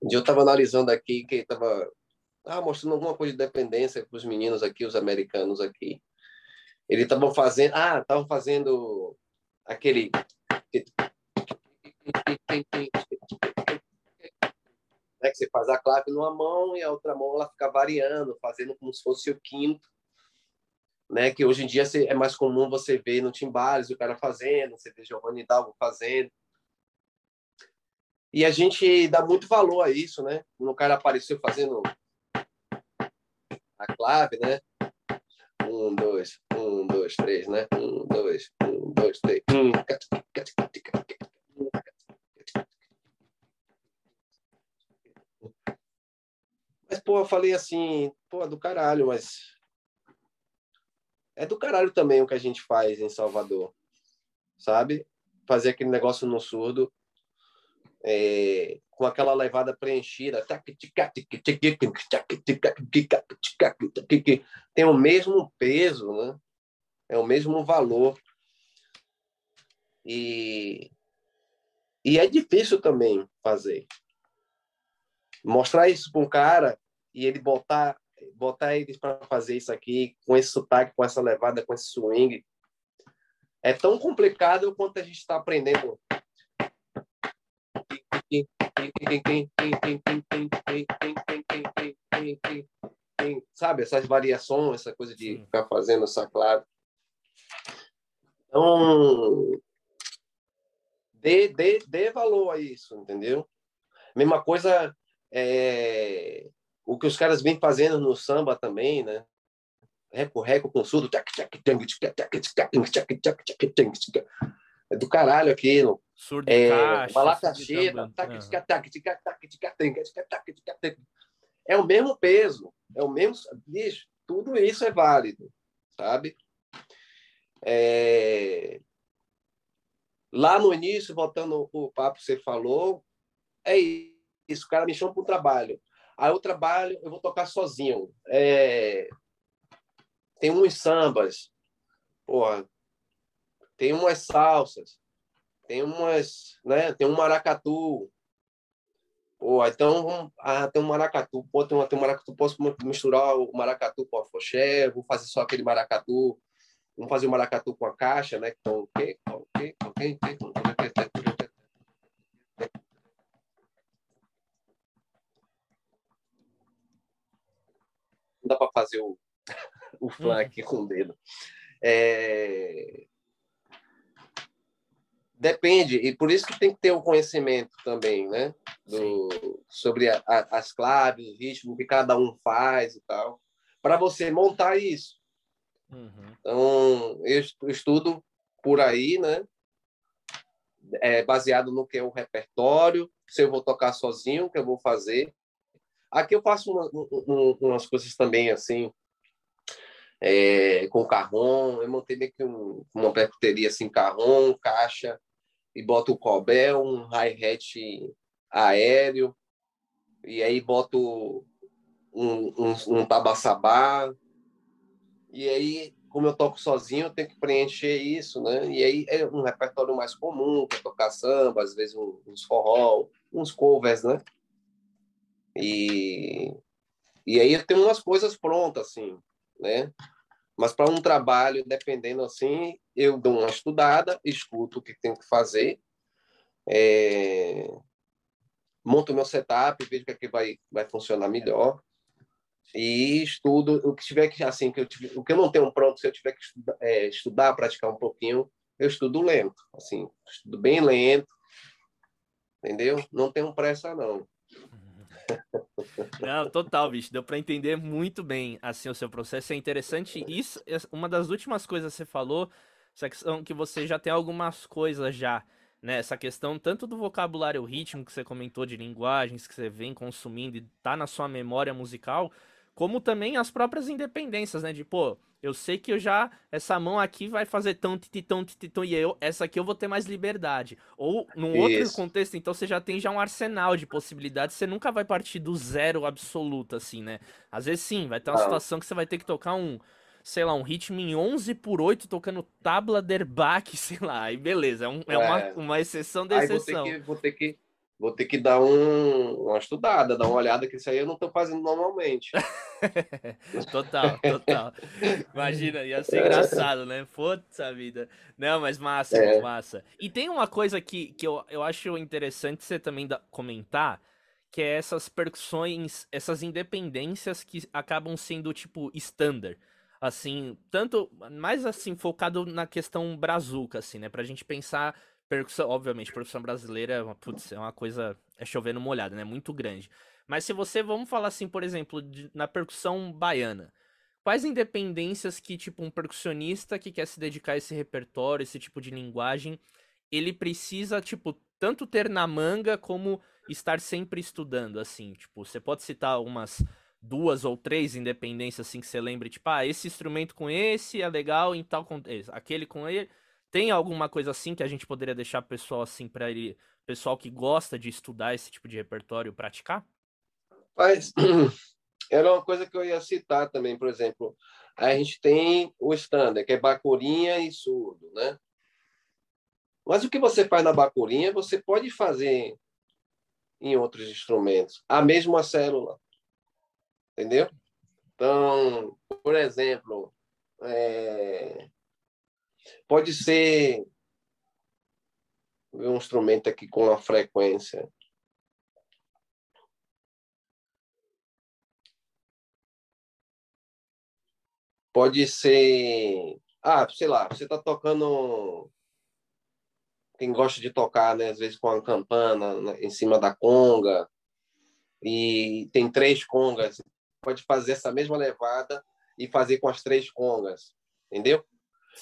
eu estava analisando aqui, que estava ah, mostrando alguma coisa de dependência para os meninos aqui, os americanos aqui. Eles estavam fazendo, ah, estavam fazendo aquele né, que você faz a clave numa mão e a outra mão ela fica variando, fazendo como se fosse o quinto né? Que hoje em dia é mais comum você ver no Timbales o cara fazendo, você vê Giovanni Dalvo fazendo. E a gente dá muito valor a isso, né? Quando o cara apareceu fazendo a clave, né? Um, dois, um, dois, três, né? Um, dois, um, dois, três. Mas, pô, eu falei assim, pô, do caralho, mas é do caralho também o que a gente faz em Salvador, sabe? Fazer aquele negócio no surdo, é, com aquela levada preenchida, tem o mesmo peso, né? É o mesmo valor. E, e é difícil também fazer. Mostrar isso para um cara e ele botar botar eles para fazer isso aqui, com esse sotaque, com essa levada, com esse swing, é tão complicado quanto a gente está aprendendo. Sabe, essas variações, essa coisa de ficar fazendo essa clave. Então, dê, dê, dê valor a isso, entendeu? Mesma coisa é, o que os caras vêm fazendo no samba também, né? Reco, reco com surdo. É do caralho aquilo. Surdo é, caixa, Malacacheta. É o mesmo peso. É o mesmo... Bicho, tudo isso é válido, sabe? É... Lá no início, voltando o papo que você falou, é isso. O cara me chama para o trabalho. Aí eu trabalho, eu vou tocar sozinho. É... Tem uns sambas, porra, tem umas salsas, tem umas, né? Tem um maracatu. Pô, então, ah, tem um maracatu, pô, tem, tem um maracatu, posso misturar o maracatu com a foché, vou fazer só aquele maracatu, vamos fazer o maracatu com a caixa, né? Então, okay, okay, okay, não dá para fazer o, o flan aqui com o dedo. É... Depende, e por isso que tem que ter o um conhecimento também, né? Do, sobre a, a, as claves, o ritmo que cada um faz e tal, para você montar isso. Uhum. Então, eu estudo por aí, né? é baseado no que é o repertório, se eu vou tocar sozinho, o que eu vou fazer. Aqui eu faço uma, um, umas coisas também assim, é, com carrom. Eu montei meio que um, uma percuteria assim, carrom, caixa, e boto o cobel, um hi-hat aéreo, e aí boto um, um, um tabaçabá, e aí, como eu toco sozinho, eu tenho que preencher isso, né? E aí é um repertório mais comum, que é tocar samba, às vezes uns forró, uns covers, né? E, e aí eu tenho umas coisas prontas, assim, né? Mas para um trabalho, dependendo assim, eu dou uma estudada, escuto o que tenho que fazer, é... monto meu setup, vejo o que, é que vai, vai funcionar melhor e estudo o que tiver que assim que eu tiver, o que eu não tenho pronto se eu tiver que estudar, é, estudar praticar um pouquinho eu estudo lento assim estudo bem lento entendeu não tenho pressa não não total bicho. Deu para entender muito bem assim o seu processo. É interessante isso é uma das últimas coisas que você falou essa questão que você já tem algumas coisas já né, essa questão tanto do vocabulário ritmo que você comentou de linguagens que você vem consumindo e tá na sua memória musical, como também as próprias independências, né? De, pô, eu sei que eu já. Essa mão aqui vai fazer tão, titão, titão, e eu, essa aqui eu vou ter mais liberdade. Ou, num Isso. outro contexto, então você já tem já um arsenal de possibilidades, você nunca vai partir do zero absoluto, assim, né? Às vezes sim, vai ter uma situação que você vai ter que tocar um. Sei lá, um ritmo em 11 por 8 tocando tabla der Bach, sei lá, aí beleza, é, um, é, é. Uma, uma exceção da exceção. Aí vou ter que, vou ter que vou ter que dar um, uma estudada, dar uma olhada, que isso aí eu não estou fazendo normalmente. total, total. Imagina, ia ser engraçado, né? Puta vida. Não, mas massa, é. massa. E tem uma coisa que, que eu, eu acho interessante você também da, comentar, que é essas percussões, essas independências que acabam sendo, tipo, standard. Assim, tanto, mais assim, focado na questão brazuca, assim, né? Pra gente pensar percussão, obviamente, percussão brasileira é uma, putz, é uma coisa, é chovendo molhado, né? Muito grande. Mas se você, vamos falar assim, por exemplo, de, na percussão baiana, quais independências que, tipo, um percussionista que quer se dedicar a esse repertório, esse tipo de linguagem, ele precisa, tipo, tanto ter na manga como estar sempre estudando, assim, tipo, você pode citar umas duas ou três independências, assim, que você lembre, tipo, ah, esse instrumento com esse é legal em tal contexto, aquele com ele tem alguma coisa assim que a gente poderia deixar pessoal assim para ele, pessoal que gosta de estudar esse tipo de repertório praticar? Mas era uma coisa que eu ia citar também, por exemplo, a gente tem o standard, que é bacurinha e surdo, né? Mas o que você faz na bacurinha, você pode fazer em outros instrumentos, a mesma célula, entendeu? Então, por exemplo, é, Pode ser um instrumento aqui com uma frequência. Pode ser. Ah, sei lá, você está tocando. Quem gosta de tocar, né, às vezes com a campana em cima da conga, e tem três congas, pode fazer essa mesma levada e fazer com as três congas, entendeu?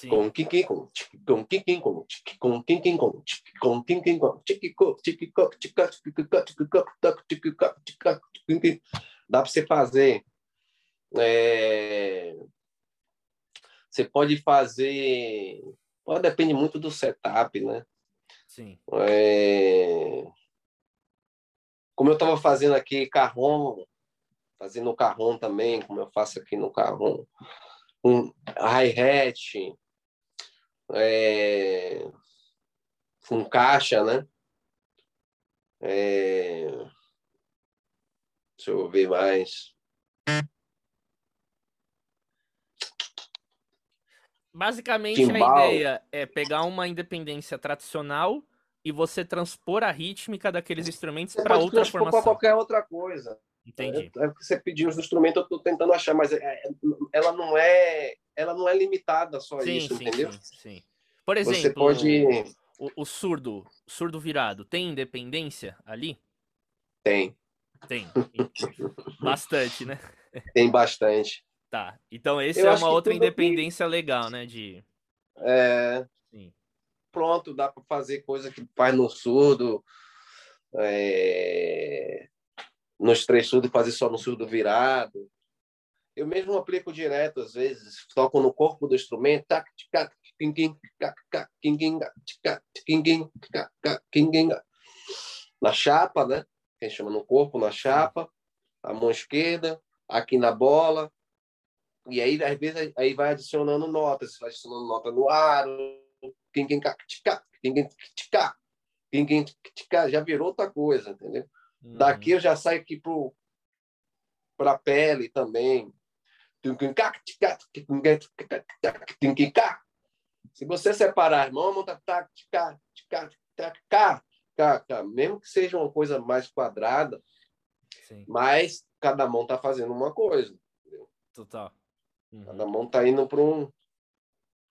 Com quem com com quem com com quem com com quem com tiquico tiquico tica tiquico tiquico tiquico tiquico dá para você fazer é... você pode fazer pode depende muito do setup né? Sim. É... como eu estava fazendo aqui carrom fazendo o carrom também como eu faço aqui no carrom um hi-hat é, com caixa, né? É, deixa eu ver mais. Basicamente, Timbal. a ideia é pegar uma independência tradicional e você transpor a rítmica daqueles instrumentos para outra formação. para qualquer outra coisa. Entendi. É, é que você pediu os instrumentos, eu estou tentando achar, mas é, é, ela não é, ela não é limitada só a isso, sim, entendeu? Sim, sim. Por exemplo, você pode... o, o surdo, surdo virado, tem independência ali? Tem. Tem. bastante, né? Tem bastante. Tá. Então esse eu é uma outra independência legal, né? De. É. Sim. pronto, dá para fazer coisa que faz no surdo, é... nos três surdos, fazer só no surdo virado. Eu mesmo aplico direto, às vezes, toco no corpo do instrumento, na chapa, né? Que a gente chama no corpo, na chapa, a mão esquerda, aqui na bola. E aí, às vezes, aí vai adicionando notas, vai adicionando nota no aro, já virou outra coisa, entendeu? Uhum. Daqui eu já saio aqui para a pele também. Se você separar as mãos, monta mesmo que seja uma coisa mais quadrada, Sim. mas cada mão está fazendo uma coisa. Entendeu? Total. Uhum. Cada mão está indo para um,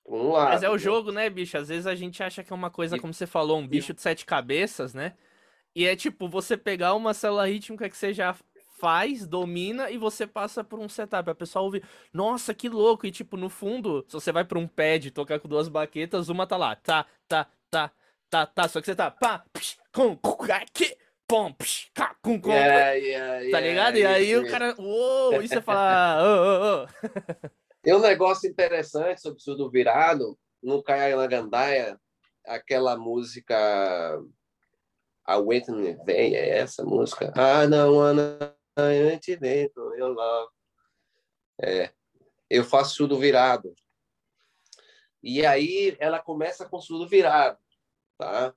um lado. Mas é o jogo, né, bicho? Às vezes a gente acha que é uma coisa, como você falou, um bicho de sete cabeças, né? E é tipo, você pegar uma célula rítmica que seja faz, domina e você passa por um setup. A pessoa ouve, nossa, que louco. E tipo, no fundo, se você vai pra um pad tocar com duas baquetas, uma tá lá, tá, tá, tá, tá, tá. Só que você tá, pá, psh, com, aqui, pom, psh, cá, com, com. Yeah, yeah, yeah, tá ligado? E aí o cara, uou, e você fala, ô, ô, ô. Tem um negócio interessante sobre o surdo virado, no Kaya Gandaia, aquela música A Waiting Vem, é essa música? Ah, não, Ana, antes dentro, eu love. É, eu faço surdo virado. E aí ela começa com surdo virado, tá?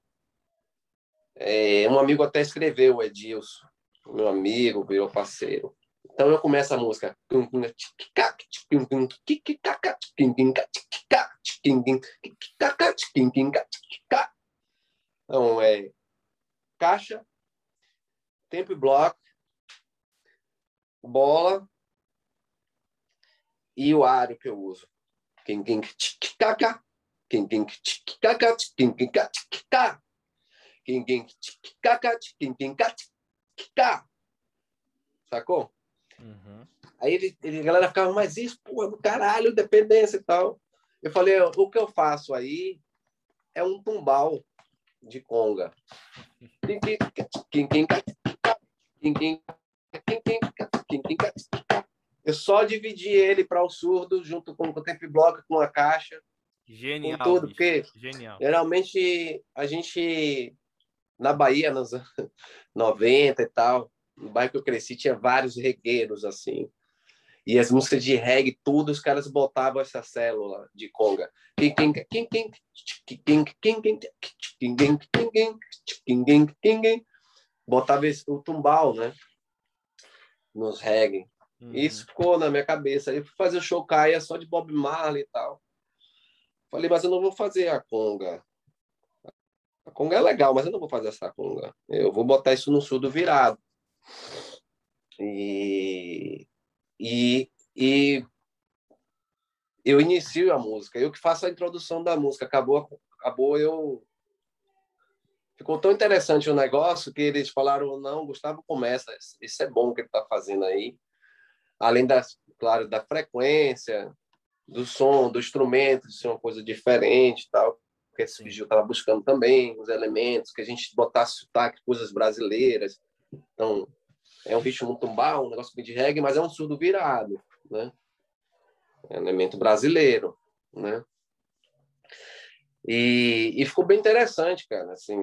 É, um amigo até escreveu, o Edilson, meu amigo, virou parceiro. Então eu começo a música. Então é caixa, tempo e bloco, bola e o aro que eu uso. Sacou? Uhum. Aí ele, ele, a galera ficava, mas isso, porra, do caralho, dependência e tal. Eu falei, o que eu faço aí é um tumbal de conga. Eu só dividi ele para o surdo junto com o tempo bloco com a caixa. Genial. Com tudo, porque Genial. geralmente a gente na Bahia nos anos 90 e tal, no bairro que eu cresci tinha vários regueiros assim. E as músicas de reggae, tudo, os caras botavam essa célula de conga. Botava o tumbal, né? Nos reggae. Uhum. Isso ficou na minha cabeça. Aí fui fazer o show Caia só de Bob Marley e tal. Falei, mas eu não vou fazer a conga. A conga é legal, mas eu não vou fazer essa conga. Eu vou botar isso no surdo virado. E, e, e eu inicio a música, eu que faço a introdução da música. Acabou, acabou eu. Ficou tão interessante o negócio que eles falaram: não, Gustavo, começa, isso é bom que ele está fazendo aí. Além, das, claro, da frequência, do som, do instrumento, de ser uma coisa diferente tal, que esse vídeo estava buscando também, os elementos, que a gente botasse sotaque, coisas brasileiras. Então, é um ritmo tumbal, um negócio de reggae, mas é um surdo virado, né? É um elemento brasileiro, né? E, e ficou bem interessante, cara, assim.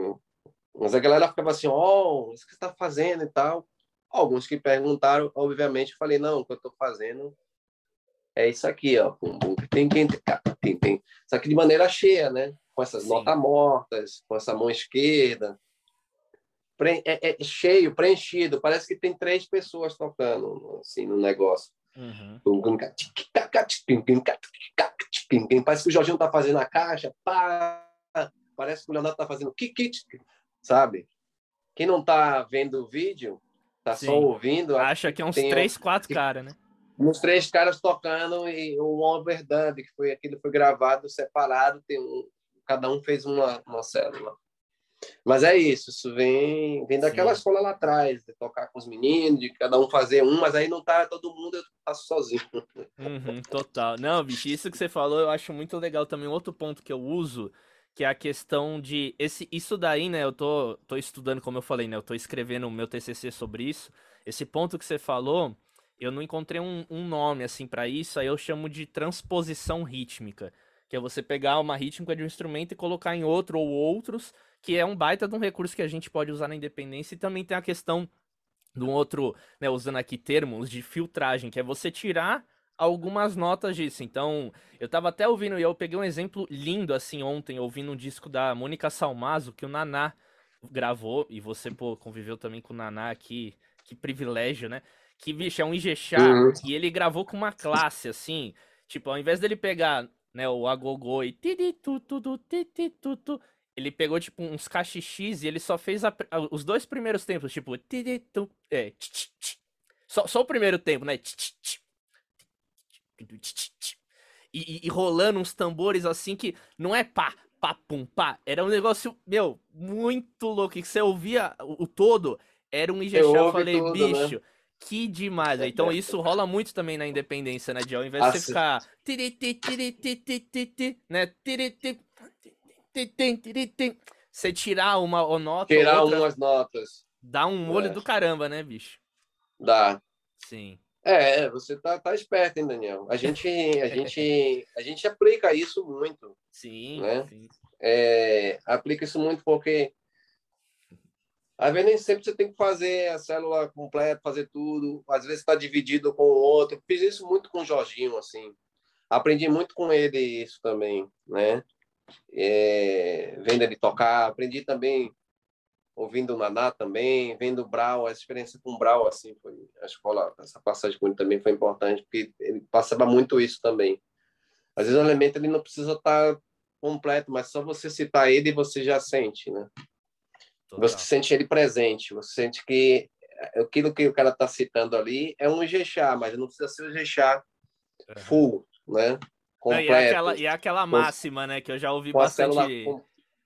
Mas a galera ficava assim, ó, oh, isso que você está fazendo e tal. Alguns que perguntaram, obviamente, eu falei, não, o que eu estou fazendo é isso aqui, ó. Tem, tem, tem, tem. Isso aqui de maneira cheia, né? Com essas Sim. notas mortas, com essa mão esquerda, é, é, cheio, preenchido. Parece que tem três pessoas tocando assim no negócio. Uhum. Parece que o Jorginho tá fazendo a caixa, pá. Parece que o Leonardo tá fazendo kikit, sabe? Quem não tá vendo o vídeo, tá Sim. só ouvindo. Acha que é uns três, quatro caras, né? Uns três caras tocando e um overdub, que foi aquilo foi gravado separado, tem um, cada um fez uma, uma célula. Mas é isso, isso vem, vem daquela Sim. escola lá atrás, de tocar com os meninos, de cada um fazer um, mas aí não tá todo mundo, eu faço sozinho. Uhum, total. Não, bicho, isso que você falou eu acho muito legal também. Outro ponto que eu uso, que é a questão de esse isso daí, né? Eu tô, tô estudando, como eu falei, né? Eu tô escrevendo o meu TCC sobre isso. Esse ponto que você falou, eu não encontrei um, um nome assim para isso, aí eu chamo de transposição rítmica, que é você pegar uma rítmica de um instrumento e colocar em outro ou outros, que é um baita de um recurso que a gente pode usar na independência e também tem a questão de um outro, né, usando aqui termos de filtragem, que é você tirar algumas notas disso. Então, eu tava até ouvindo, e eu peguei um exemplo lindo assim ontem, ouvindo um disco da Mônica Salmazo, que o Naná gravou, e você, pô, conviveu também com o Naná aqui, que privilégio, né? Que, bicho, é um Ijexá, uhum. e ele gravou com uma classe, assim, tipo, ao invés dele pegar, né, o agogô e ele pegou, tipo, uns cachixis e ele só fez a, os dois primeiros tempos, tipo, é, só, só o primeiro tempo, né? E, e, e, rolando uns tambores assim que não é pá, pá, pum, pá. Era um negócio, meu, muito louco. que você ouvia o, o todo, era um Ijexá. Eu, falei, tudo, né? bicho, né? que demais. É, então é. isso rola muito também na independência, né, de Ao invés de você ficar. Né? Você tirar uma nota. Tirar outra, umas notas. Dá um molho é. do caramba, né, bicho? Dá. Sim. É, você tá, tá esperto, hein, Daniel? A gente, a gente, a gente aplica isso muito. Sim, né? sim. É, aplica isso muito porque às vezes nem sempre você tem que fazer a célula completa, fazer tudo. Às vezes está dividido com o outro. Fiz isso muito com o Jorginho, assim. Aprendi muito com ele isso também, né? É, vendo ele tocar. Aprendi também ouvindo o Naná também, vendo o Brau, a experiência com o Brau, assim, foi a escola, essa passagem com ele também foi importante, porque ele passava muito isso também. Às vezes o elemento ele não precisa estar completo, mas só você citar ele e você já sente, né? Total. Você sente ele presente, você sente que aquilo que o cara está citando ali é um Ijexá, mas não precisa ser o Ijexá full, né? Completo. Não, e, é aquela, e é aquela máxima, né, que eu já ouvi bastante...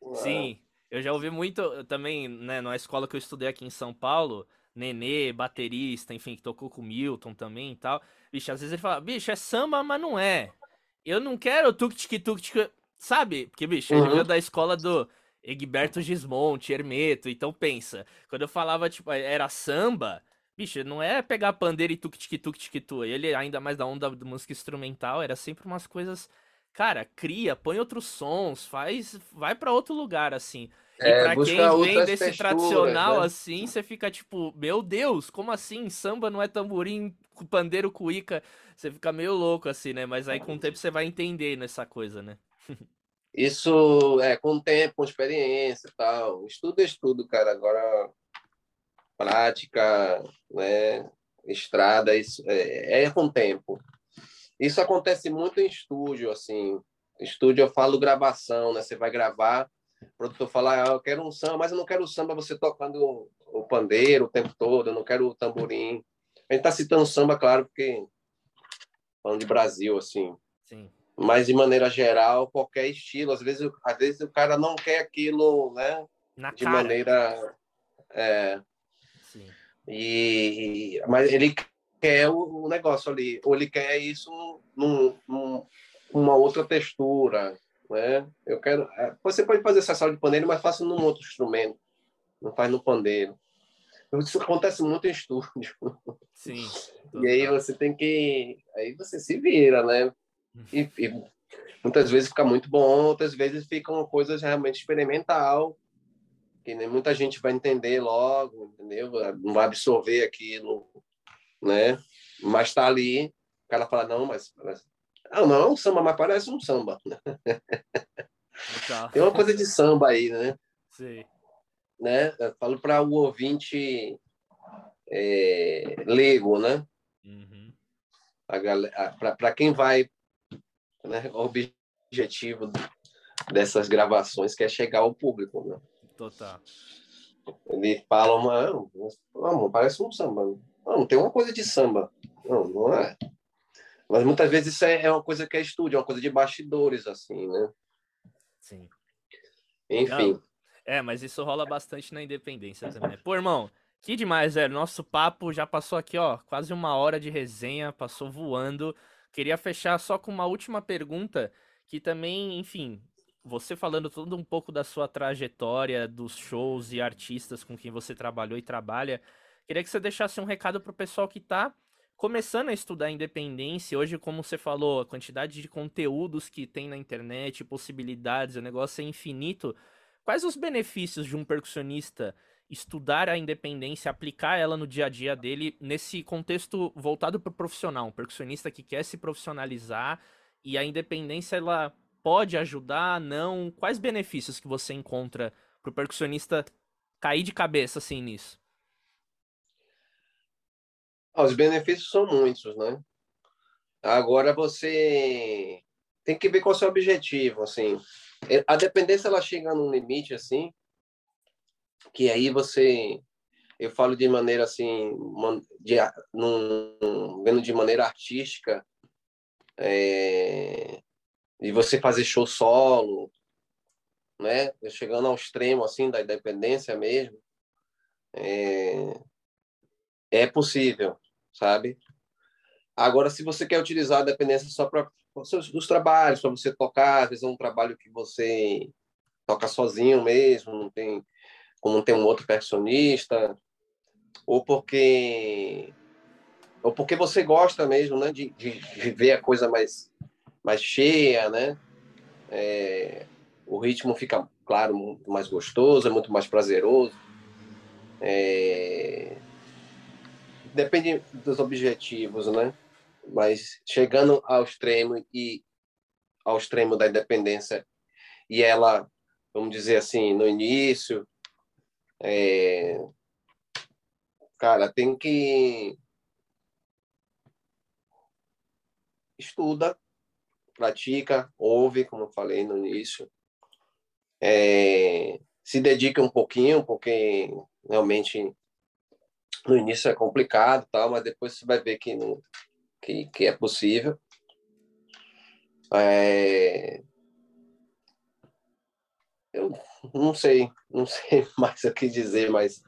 Com... Sim, eu já ouvi muito também, né, na escola que eu estudei aqui em São Paulo, Nenê, baterista, enfim, que tocou com o Milton também e tal. Bicho, às vezes ele fala, bicho, é samba, mas não é. Eu não quero tuk- tik, tuk-tik, sabe? Porque, bicho, uhum. ele veio da escola do Egberto Gismonte, Hermeto, então pensa. Quando eu falava, tipo, era samba, bicho, não é pegar pandeiro e tuk-tik, tuk-tik, tu. Ele, ainda mais da onda da música instrumental, era sempre umas coisas cara, cria, põe outros sons, faz, vai para outro lugar assim. É, e pra quem vem desse tradicional né? assim, você fica tipo, meu Deus, como assim? Samba não é tamborim, pandeiro, cuíca. Você fica meio louco assim, né? Mas aí com o tempo você vai entender nessa coisa, né? Isso é com o tempo, com experiência e tal. Estudo é estudo, cara. Agora, prática, né? Estrada, isso é, é com o tempo. Isso acontece muito em estúdio, assim. Estúdio eu falo gravação, né? Você vai gravar, o produtor fala, ah, eu quero um samba, mas eu não quero o samba você tocando o pandeiro o tempo todo, eu não quero o tamborim. A gente tá citando samba, claro, porque falando de Brasil, assim. Sim. Mas de maneira geral, qualquer estilo, às vezes, às vezes o cara não quer aquilo, né? Na de cara. maneira é. E mas ele quer o, negócio ali, ou ele quer isso num, num, uma outra textura, né? Eu quero. É, você pode fazer sessão de pandeiro, mas faça num outro instrumento, não faz no pandeiro. Isso acontece muito em estúdio. Sim. E aí você tem que, aí você se vira, né? E, e muitas vezes fica muito bom, outras vezes fica uma coisa realmente experimental, que nem muita gente vai entender logo, entendeu? Não vai absorver aquilo né? Mas tá ali, o cara fala, não, mas... Ah, não, é um samba, mas parece um samba. Tem uma coisa de samba aí, né? Sim. Né? Eu falo para o ouvinte é, leigo, né? Uhum. Para quem vai, né? o objetivo dessas gravações que é chegar ao público, né? Total. Ele fala, mano, parece um samba. Não, tem uma coisa de samba. Não, não é. Mas muitas vezes isso é, é uma coisa que é estúdio, é uma coisa de bastidores, assim, né? Sim. Enfim. Não, é, mas isso rola bastante na independência também, né? Pô, irmão, que demais, velho. Nosso papo já passou aqui, ó, quase uma hora de resenha, passou voando. Queria fechar só com uma última pergunta, que também, enfim, você falando todo um pouco da sua trajetória, dos shows e artistas com quem você trabalhou e trabalha, queria que você deixasse um recado pro pessoal que tá começando a estudar independência. Hoje, como você falou, a quantidade de conteúdos que tem na internet, possibilidades, o negócio é infinito. Quais os benefícios de um percussionista estudar a independência, aplicar ela no dia a dia dele nesse contexto voltado para o profissional, um percussionista que quer se profissionalizar e a independência ela pode ajudar, não? Quais benefícios que você encontra para o percussionista cair de cabeça assim nisso? Ah, os benefícios são muitos, né? Agora você tem que ver qual é o seu objetivo, assim. A dependência ela chega num limite assim, que aí você eu falo de maneira assim, de, num, vendo de maneira artística, é, e você fazer show solo, né? Chegando ao extremo assim da independência mesmo, é, é possível, sabe? Agora, se você quer utilizar a dependência só para os trabalhos, para você tocar, às vezes é um trabalho que você toca sozinho mesmo, não tem como tem um outro percussionista, ou porque ou porque você gosta mesmo, né, de, de viver a coisa mais mais cheia, né? É, o ritmo fica, claro, muito mais gostoso, é muito mais prazeroso. É, depende dos objetivos, né? Mas chegando ao extremo e ao extremo da independência e ela, vamos dizer assim, no início, é... cara, tem que estuda, pratica, ouve, como eu falei no início, é... se dedica um pouquinho, porque realmente no início é complicado, tal, mas depois você vai ver que, não, que, que é possível. É... Eu não sei, não sei mais o que dizer, mas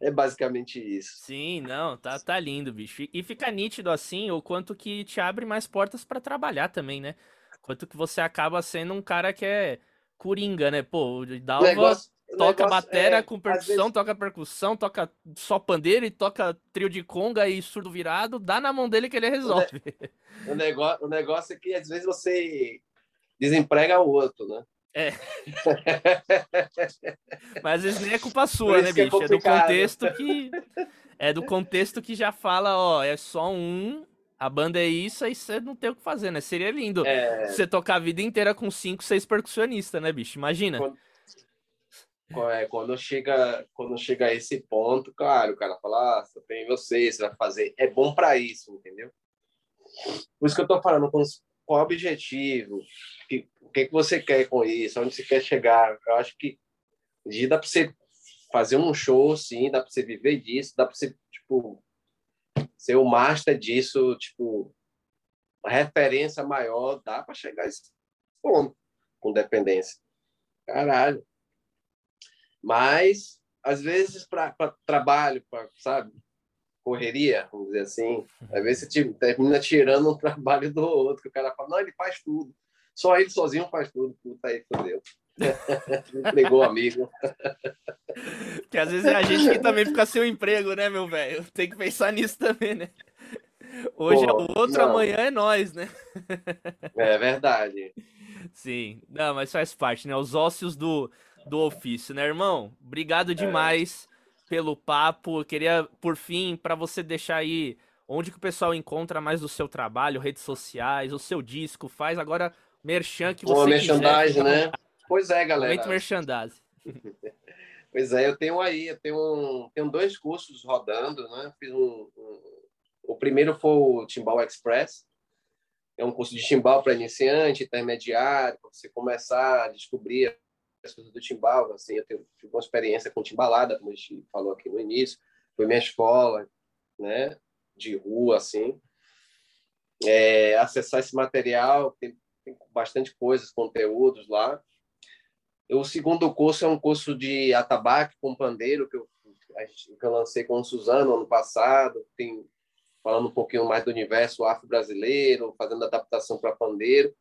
é basicamente isso. Sim, não, tá, tá lindo, bicho. E fica nítido assim o quanto que te abre mais portas para trabalhar também, né? Quanto que você acaba sendo um cara que é coringa, né? Pô, o Dalva negócio, toca negócio, batera é, com percussão, vezes... toca percussão, toca só pandeiro e toca trio de conga e surdo virado, dá na mão dele que ele resolve. O, ne... o, negócio, o negócio é que às vezes você desemprega o outro, né? É. Mas às vezes nem é culpa sua, né, é bicho? É, é, do contexto que. É do contexto que já fala, ó, é só um, a banda é isso, aí você não tem o que fazer, né? Seria lindo é... você tocar a vida inteira com cinco, seis percussionistas, né, bicho? Imagina. Quando, é, quando chega quando chega a esse ponto, claro, o cara fala, ah, só tem você, você vai fazer. É bom para isso, entendeu? Por isso que eu tô falando, com qual o objetivo, que, que, que você quer com isso, onde você quer chegar. Eu acho que dá para você fazer um show, sim, dá para você viver disso, dá para você, tipo, ser o master disso, tipo, referência maior, dá para chegar a esse ponto com dependência. Caralho. Mas, às vezes, para trabalho, pra, sabe? correria, vamos dizer assim. Às vezes você termina tirando um trabalho do outro, que o cara fala, não, ele faz tudo. Só ele sozinho faz tudo. Puta aí, fodeu. Entregou amigo. Que às vezes é a gente que também fica sem o emprego, né, meu velho? Tem que pensar nisso também, né? Hoje é Pô, é o outro, não. amanhã é nós, né? É verdade. Sim, não, mas faz parte, né? Os ócios do, do ofício, né, irmão? Obrigado é. demais. É pelo papo. Eu queria, por fim, para você deixar aí onde que o pessoal encontra mais do seu trabalho, redes sociais, o seu disco, faz agora merchan que você Pô, merchandising, né? Pois é, galera. Muito merchandising. pois é, eu tenho aí, eu tenho, um, tenho dois cursos rodando, né? Fiz um, um, o primeiro foi o Timbal Express, é um curso de timbal para iniciante, intermediário, para você começar a descobrir as coisas do timbal, assim, eu tenho, tive uma experiência com timbalada, como a gente falou aqui no início, foi minha escola, né, de rua, assim. É, acessar esse material, tem, tem bastante coisas, conteúdos lá. O segundo curso é um curso de atabaque com pandeiro, que eu, que eu lancei com o Suzano ano passado, tem falando um pouquinho mais do universo afro-brasileiro, fazendo adaptação para pandeiro.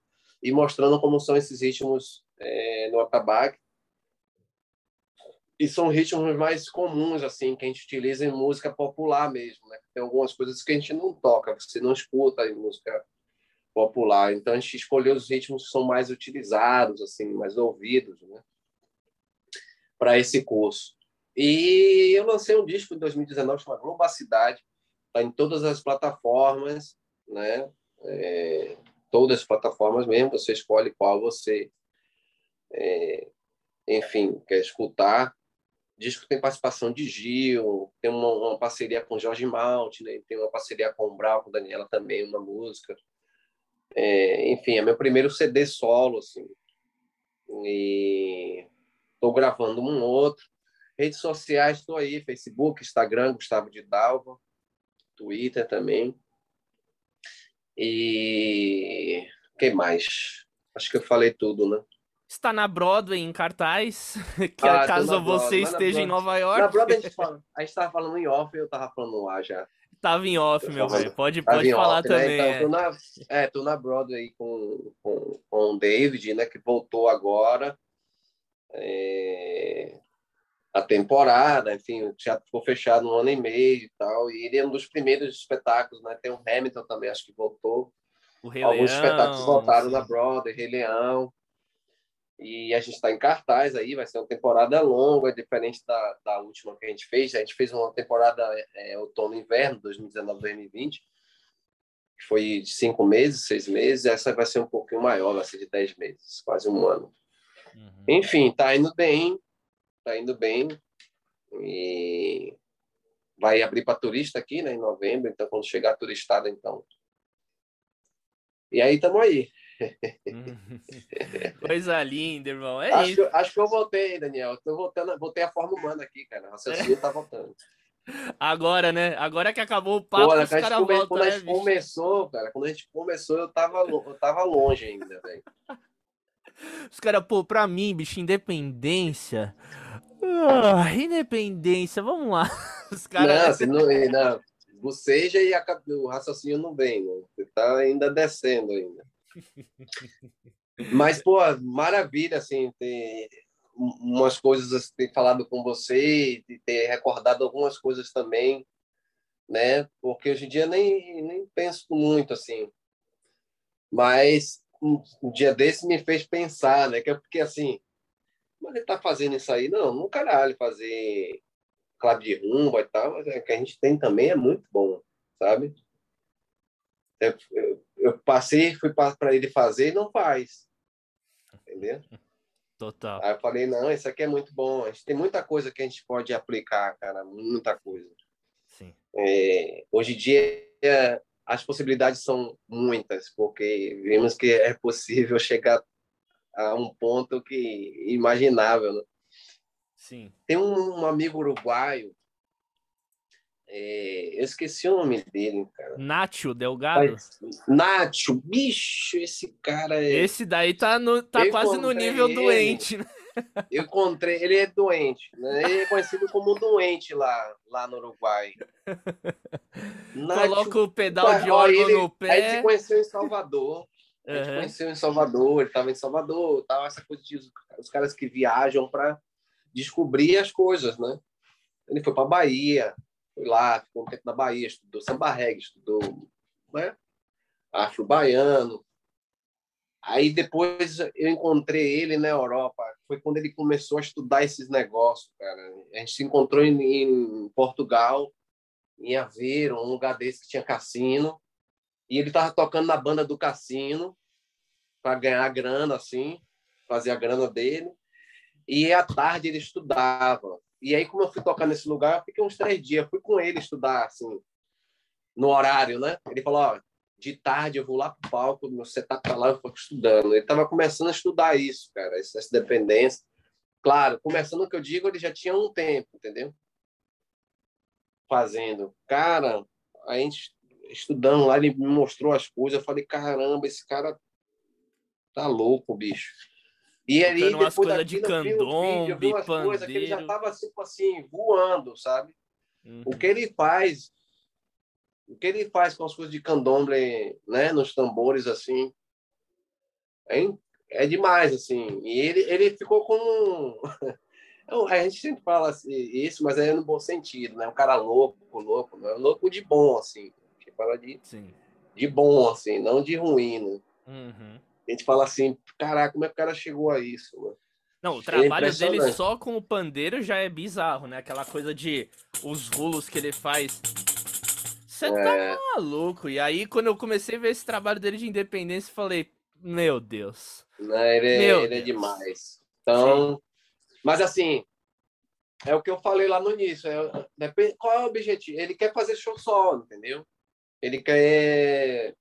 e mostrando como são esses ritmos é, no atabaque. E são ritmos mais comuns, assim, que a gente utiliza em música popular mesmo, né? Tem algumas coisas que a gente não toca, você não escuta em música popular. Então a gente escolheu os ritmos que são mais utilizados, assim, mais ouvidos, né? Para esse curso. E eu lancei um disco em 2019 chamado Globacidade, está em todas as plataformas, né? É, todas as plataformas mesmo, você escolhe qual você, é, enfim, quer escutar. O disco tem participação de Gil, tem uma, uma parceria com Jorge Malte, né? tem uma parceria com o Brau, com Daniela também, uma música. É, enfim, é meu primeiro CD solo, assim. E estou gravando um outro. Redes sociais, estou aí, Facebook, Instagram, Gustavo de Dalva, Twitter também. E que mais? Acho que eu falei tudo, né? Está na Broadway em cartaz, que ah, caso você esteja em Nova York. Na Broadway a gente, fala, a gente tava falando em off e eu tava falando ar já. Tava em off, eu meu velho. Pode, pode falar off, também. Né? Então, é. Tô na, é, tô na Broadway com, com, com o David, né, que voltou agora. É, a temporada, enfim, o teatro ficou fechado um ano e meio e tal, e ele é um dos primeiros espetáculos, né? Tem o Hamilton também, acho que voltou. Alguns Leão, espetáculos voltaram sim. na Broadway, Rei Leão. E a gente está em cartaz aí, vai ser uma temporada longa, diferente da, da última que a gente fez. A gente fez uma temporada é, outono-inverno, 2019-2020, que foi de cinco meses, seis meses. Essa vai ser um pouquinho maior, vai ser de dez meses, quase um ano. Uhum. Enfim, tá indo bem, tá indo bem. E vai abrir para turista aqui, né, em novembro. Então, quando chegar a turistada, então. E aí, estamos aí. Coisa linda, irmão. É acho, isso. Que, acho que eu voltei, Daniel. Estou voltando, voltei a forma humana aqui, cara. O raciocínio tá voltando. Agora, né? Agora que acabou o papo, Pô, os caras voltam, Quando né, a gente começou, cara, quando a gente começou, eu tava, eu tava longe ainda, velho. Os caras, pô, pra mim, bicho, independência. Ah, independência, vamos lá. Os caras. Não, não, não, boceja e a, o raciocínio não vem, né? Você tá ainda descendo ainda. Mas, pô, maravilha, assim, ter umas coisas, assim, ter falado com você, ter recordado algumas coisas também, né? Porque hoje em dia nem, nem penso muito, assim. Mas um, um dia desse me fez pensar, né? Que é porque, assim, mas ele tá fazendo isso aí? Não, no caralho, fazer clave de rumba e tal, mas é que a gente tem também é muito bom, sabe? Eu, eu, eu passei, fui para ele fazer e não faz. Entendeu? Total. Aí eu falei, não, isso aqui é muito bom. A gente tem muita coisa que a gente pode aplicar, cara, muita coisa. Sim. É, hoje em dia, as possibilidades são muitas, porque vimos que é possível chegar a um ponto que imaginável. Né? Sim. Tem um, um amigo uruguaio, é, eu esqueci o nome dele, cara. Nacho Delgado? Nacho, bicho, esse cara é... Esse daí tá, no, tá quase no nível ele, doente, né? Eu encontrei, ele é doente, né? Ele é conhecido como doente lá, lá no Uruguai. Nacho, Coloca o pedal de órgão ele, no pé. Aí se conheceu em Salvador. A gente uhum. conheceu em Salvador, ele estava em Salvador, tal, essa coisa de os caras que viajam para descobrir as coisas, né? Ele foi para Bahia, foi lá, ficou um tempo na Bahia, estudou samba reggae, estudou né? afro-baiano. Aí depois eu encontrei ele na Europa, foi quando ele começou a estudar esses negócios, cara. A gente se encontrou em, em Portugal, em Aveiro, um lugar desse que tinha cassino. E ele estava tocando na banda do cassino para ganhar grana, assim, fazer a grana dele. E à tarde ele estudava. E aí, como eu fui tocar nesse lugar, eu fiquei uns três dias. Fui com ele estudar, assim, no horário, né? Ele falou: ó, de tarde eu vou lá pro palco, você tá para lá, eu fico estudando. Ele estava começando a estudar isso, cara, essa dependência. Claro, começando o que eu digo, ele já tinha um tempo, entendeu? Fazendo. Cara, a gente estudando lá, ele me mostrou as coisas. Eu falei, caramba, esse cara tá louco, bicho. E ali, depois coisas de candombe, umas coisas que ele já tava tipo assim, voando, sabe? Uhum. O que ele faz, o que ele faz com as coisas de candomblé, né, nos tambores assim, É, é demais, assim. E ele, ele ficou com. A gente sempre fala assim, isso, mas é no bom sentido, né? Um cara louco, louco, né? louco de bom, assim. A gente fala de, Sim. de bom, assim, não de ruim, né? Uhum. A gente fala assim, caraca, como é que o cara chegou a isso, mano? Não, o é trabalho é dele só com o pandeiro já é bizarro, né? Aquela coisa de os rulos que ele faz. Você tá é... tá maluco. E aí, quando eu comecei a ver esse trabalho dele de independência, falei, meu Deus. Não, ele, é, meu ele é Deus. é demais. Então, Sim. mas assim, é o que eu falei lá no início. É, qual é o objetivo? Ele quer fazer show só, entendeu? Ele quer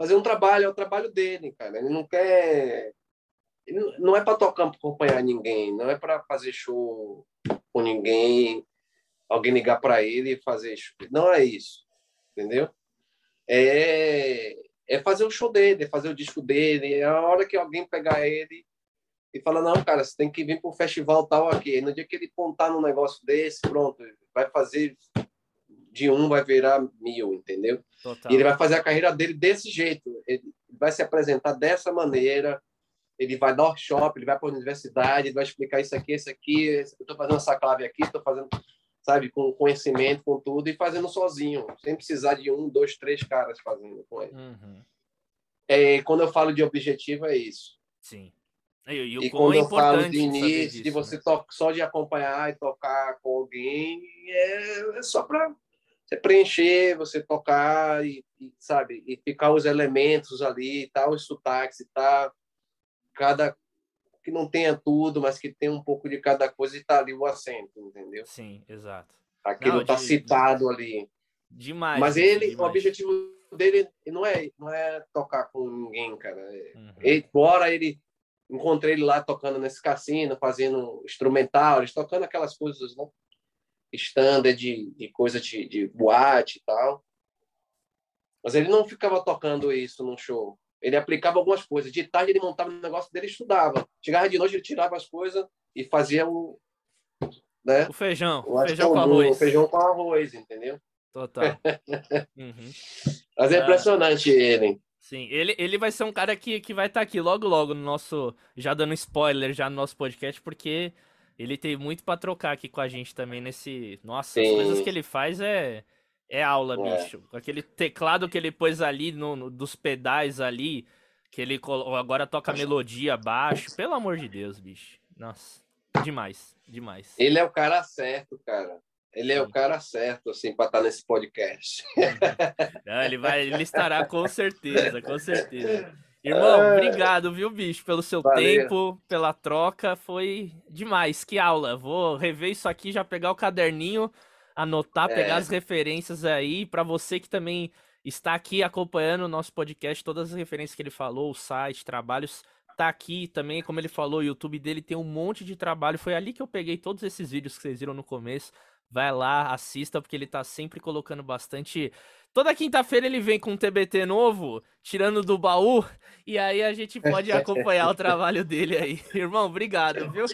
fazer um trabalho, é o trabalho dele, cara. Ele não quer não é para tocar para acompanhar ninguém, não é para fazer show com ninguém, alguém ligar para ele e fazer show. Não é isso, entendeu? É, é fazer o show dele, é fazer o disco dele. É a hora que alguém pegar ele e fala não, cara, você tem que vir para o festival tal aqui. No dia que ele contar num negócio desse, pronto, vai fazer de um vai virar mil, entendeu? Total. E ele vai fazer a carreira dele desse jeito. Ele vai se apresentar dessa maneira ele vai dar workshop, ele vai para a universidade, ele vai explicar isso aqui, isso aqui, eu estou fazendo essa clave aqui, estou fazendo, sabe, com conhecimento, com tudo, e fazendo sozinho, sem precisar de um, dois, três caras fazendo com ele. Uhum. É, quando eu falo de objetivo, é isso. Sim. E, e, e quando é eu falo de início, de você né? tocar, só de acompanhar e tocar com alguém, é, é só para você preencher, você tocar e, e, sabe, e ficar os elementos ali e tal, os sotaques e tal cada que não tenha tudo, mas que tenha um pouco de cada coisa e tá ali o acento, entendeu? Sim, exato. Aquilo não, tá de, citado de... ali. Demais. Mas ele, demais. o objetivo dele não é não é tocar com ninguém, cara. É, uhum. Ele, ele encontrei ele lá tocando nesse cassino, fazendo instrumental, eles tocando aquelas coisas, né? Standard de, de coisa de, de boate e tal. Mas ele não ficava tocando isso num show. Ele aplicava algumas coisas. De tarde ele montava o negócio dele e estudava. Chegava de noite, ele tirava as coisas e fazia o. Né? O feijão. O feijão com arroz. O feijão com arroz, entendeu? Total. uhum. Mas é ah. impressionante ele. Sim, ele, ele vai ser um cara que, que vai estar tá aqui logo, logo no nosso. Já dando spoiler já no nosso podcast, porque ele tem muito para trocar aqui com a gente também nesse. Nossa, Sim. as coisas que ele faz é é aula, é. bicho. Aquele teclado que ele pôs ali no, no, dos pedais ali, que ele agora toca melodia baixo. Pelo amor de Deus, bicho. Nossa, demais, demais. Ele é o cara certo, cara. Ele é o cara certo, assim, para estar tá nesse podcast. Não, ele vai, ele estará com certeza, com certeza. Irmão, é. obrigado, viu, bicho, pelo seu Valeu. tempo, pela troca. Foi demais. Que aula. Vou rever isso aqui, já pegar o caderninho anotar, é. pegar as referências aí, para você que também está aqui acompanhando o nosso podcast, todas as referências que ele falou, o site, trabalhos, tá aqui também, como ele falou, o YouTube dele tem um monte de trabalho, foi ali que eu peguei todos esses vídeos que vocês viram no começo, vai lá, assista, porque ele tá sempre colocando bastante... Toda quinta-feira ele vem com um TBT novo, tirando do baú, e aí a gente pode acompanhar o trabalho dele aí. Irmão, obrigado, viu?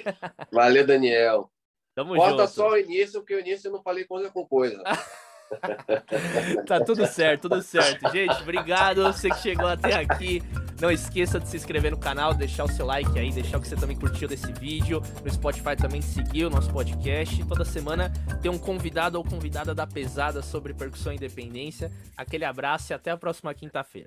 Valeu, Daniel. Tamo Bota junto. só o início, porque o início eu não falei coisa com coisa. tá tudo certo, tudo certo. Gente, obrigado. Você que chegou até aqui. Não esqueça de se inscrever no canal, deixar o seu like aí, deixar o que você também curtiu desse vídeo. No Spotify também seguir o nosso podcast. Toda semana tem um convidado ou convidada da pesada sobre percussão e independência. Aquele abraço e até a próxima quinta-feira.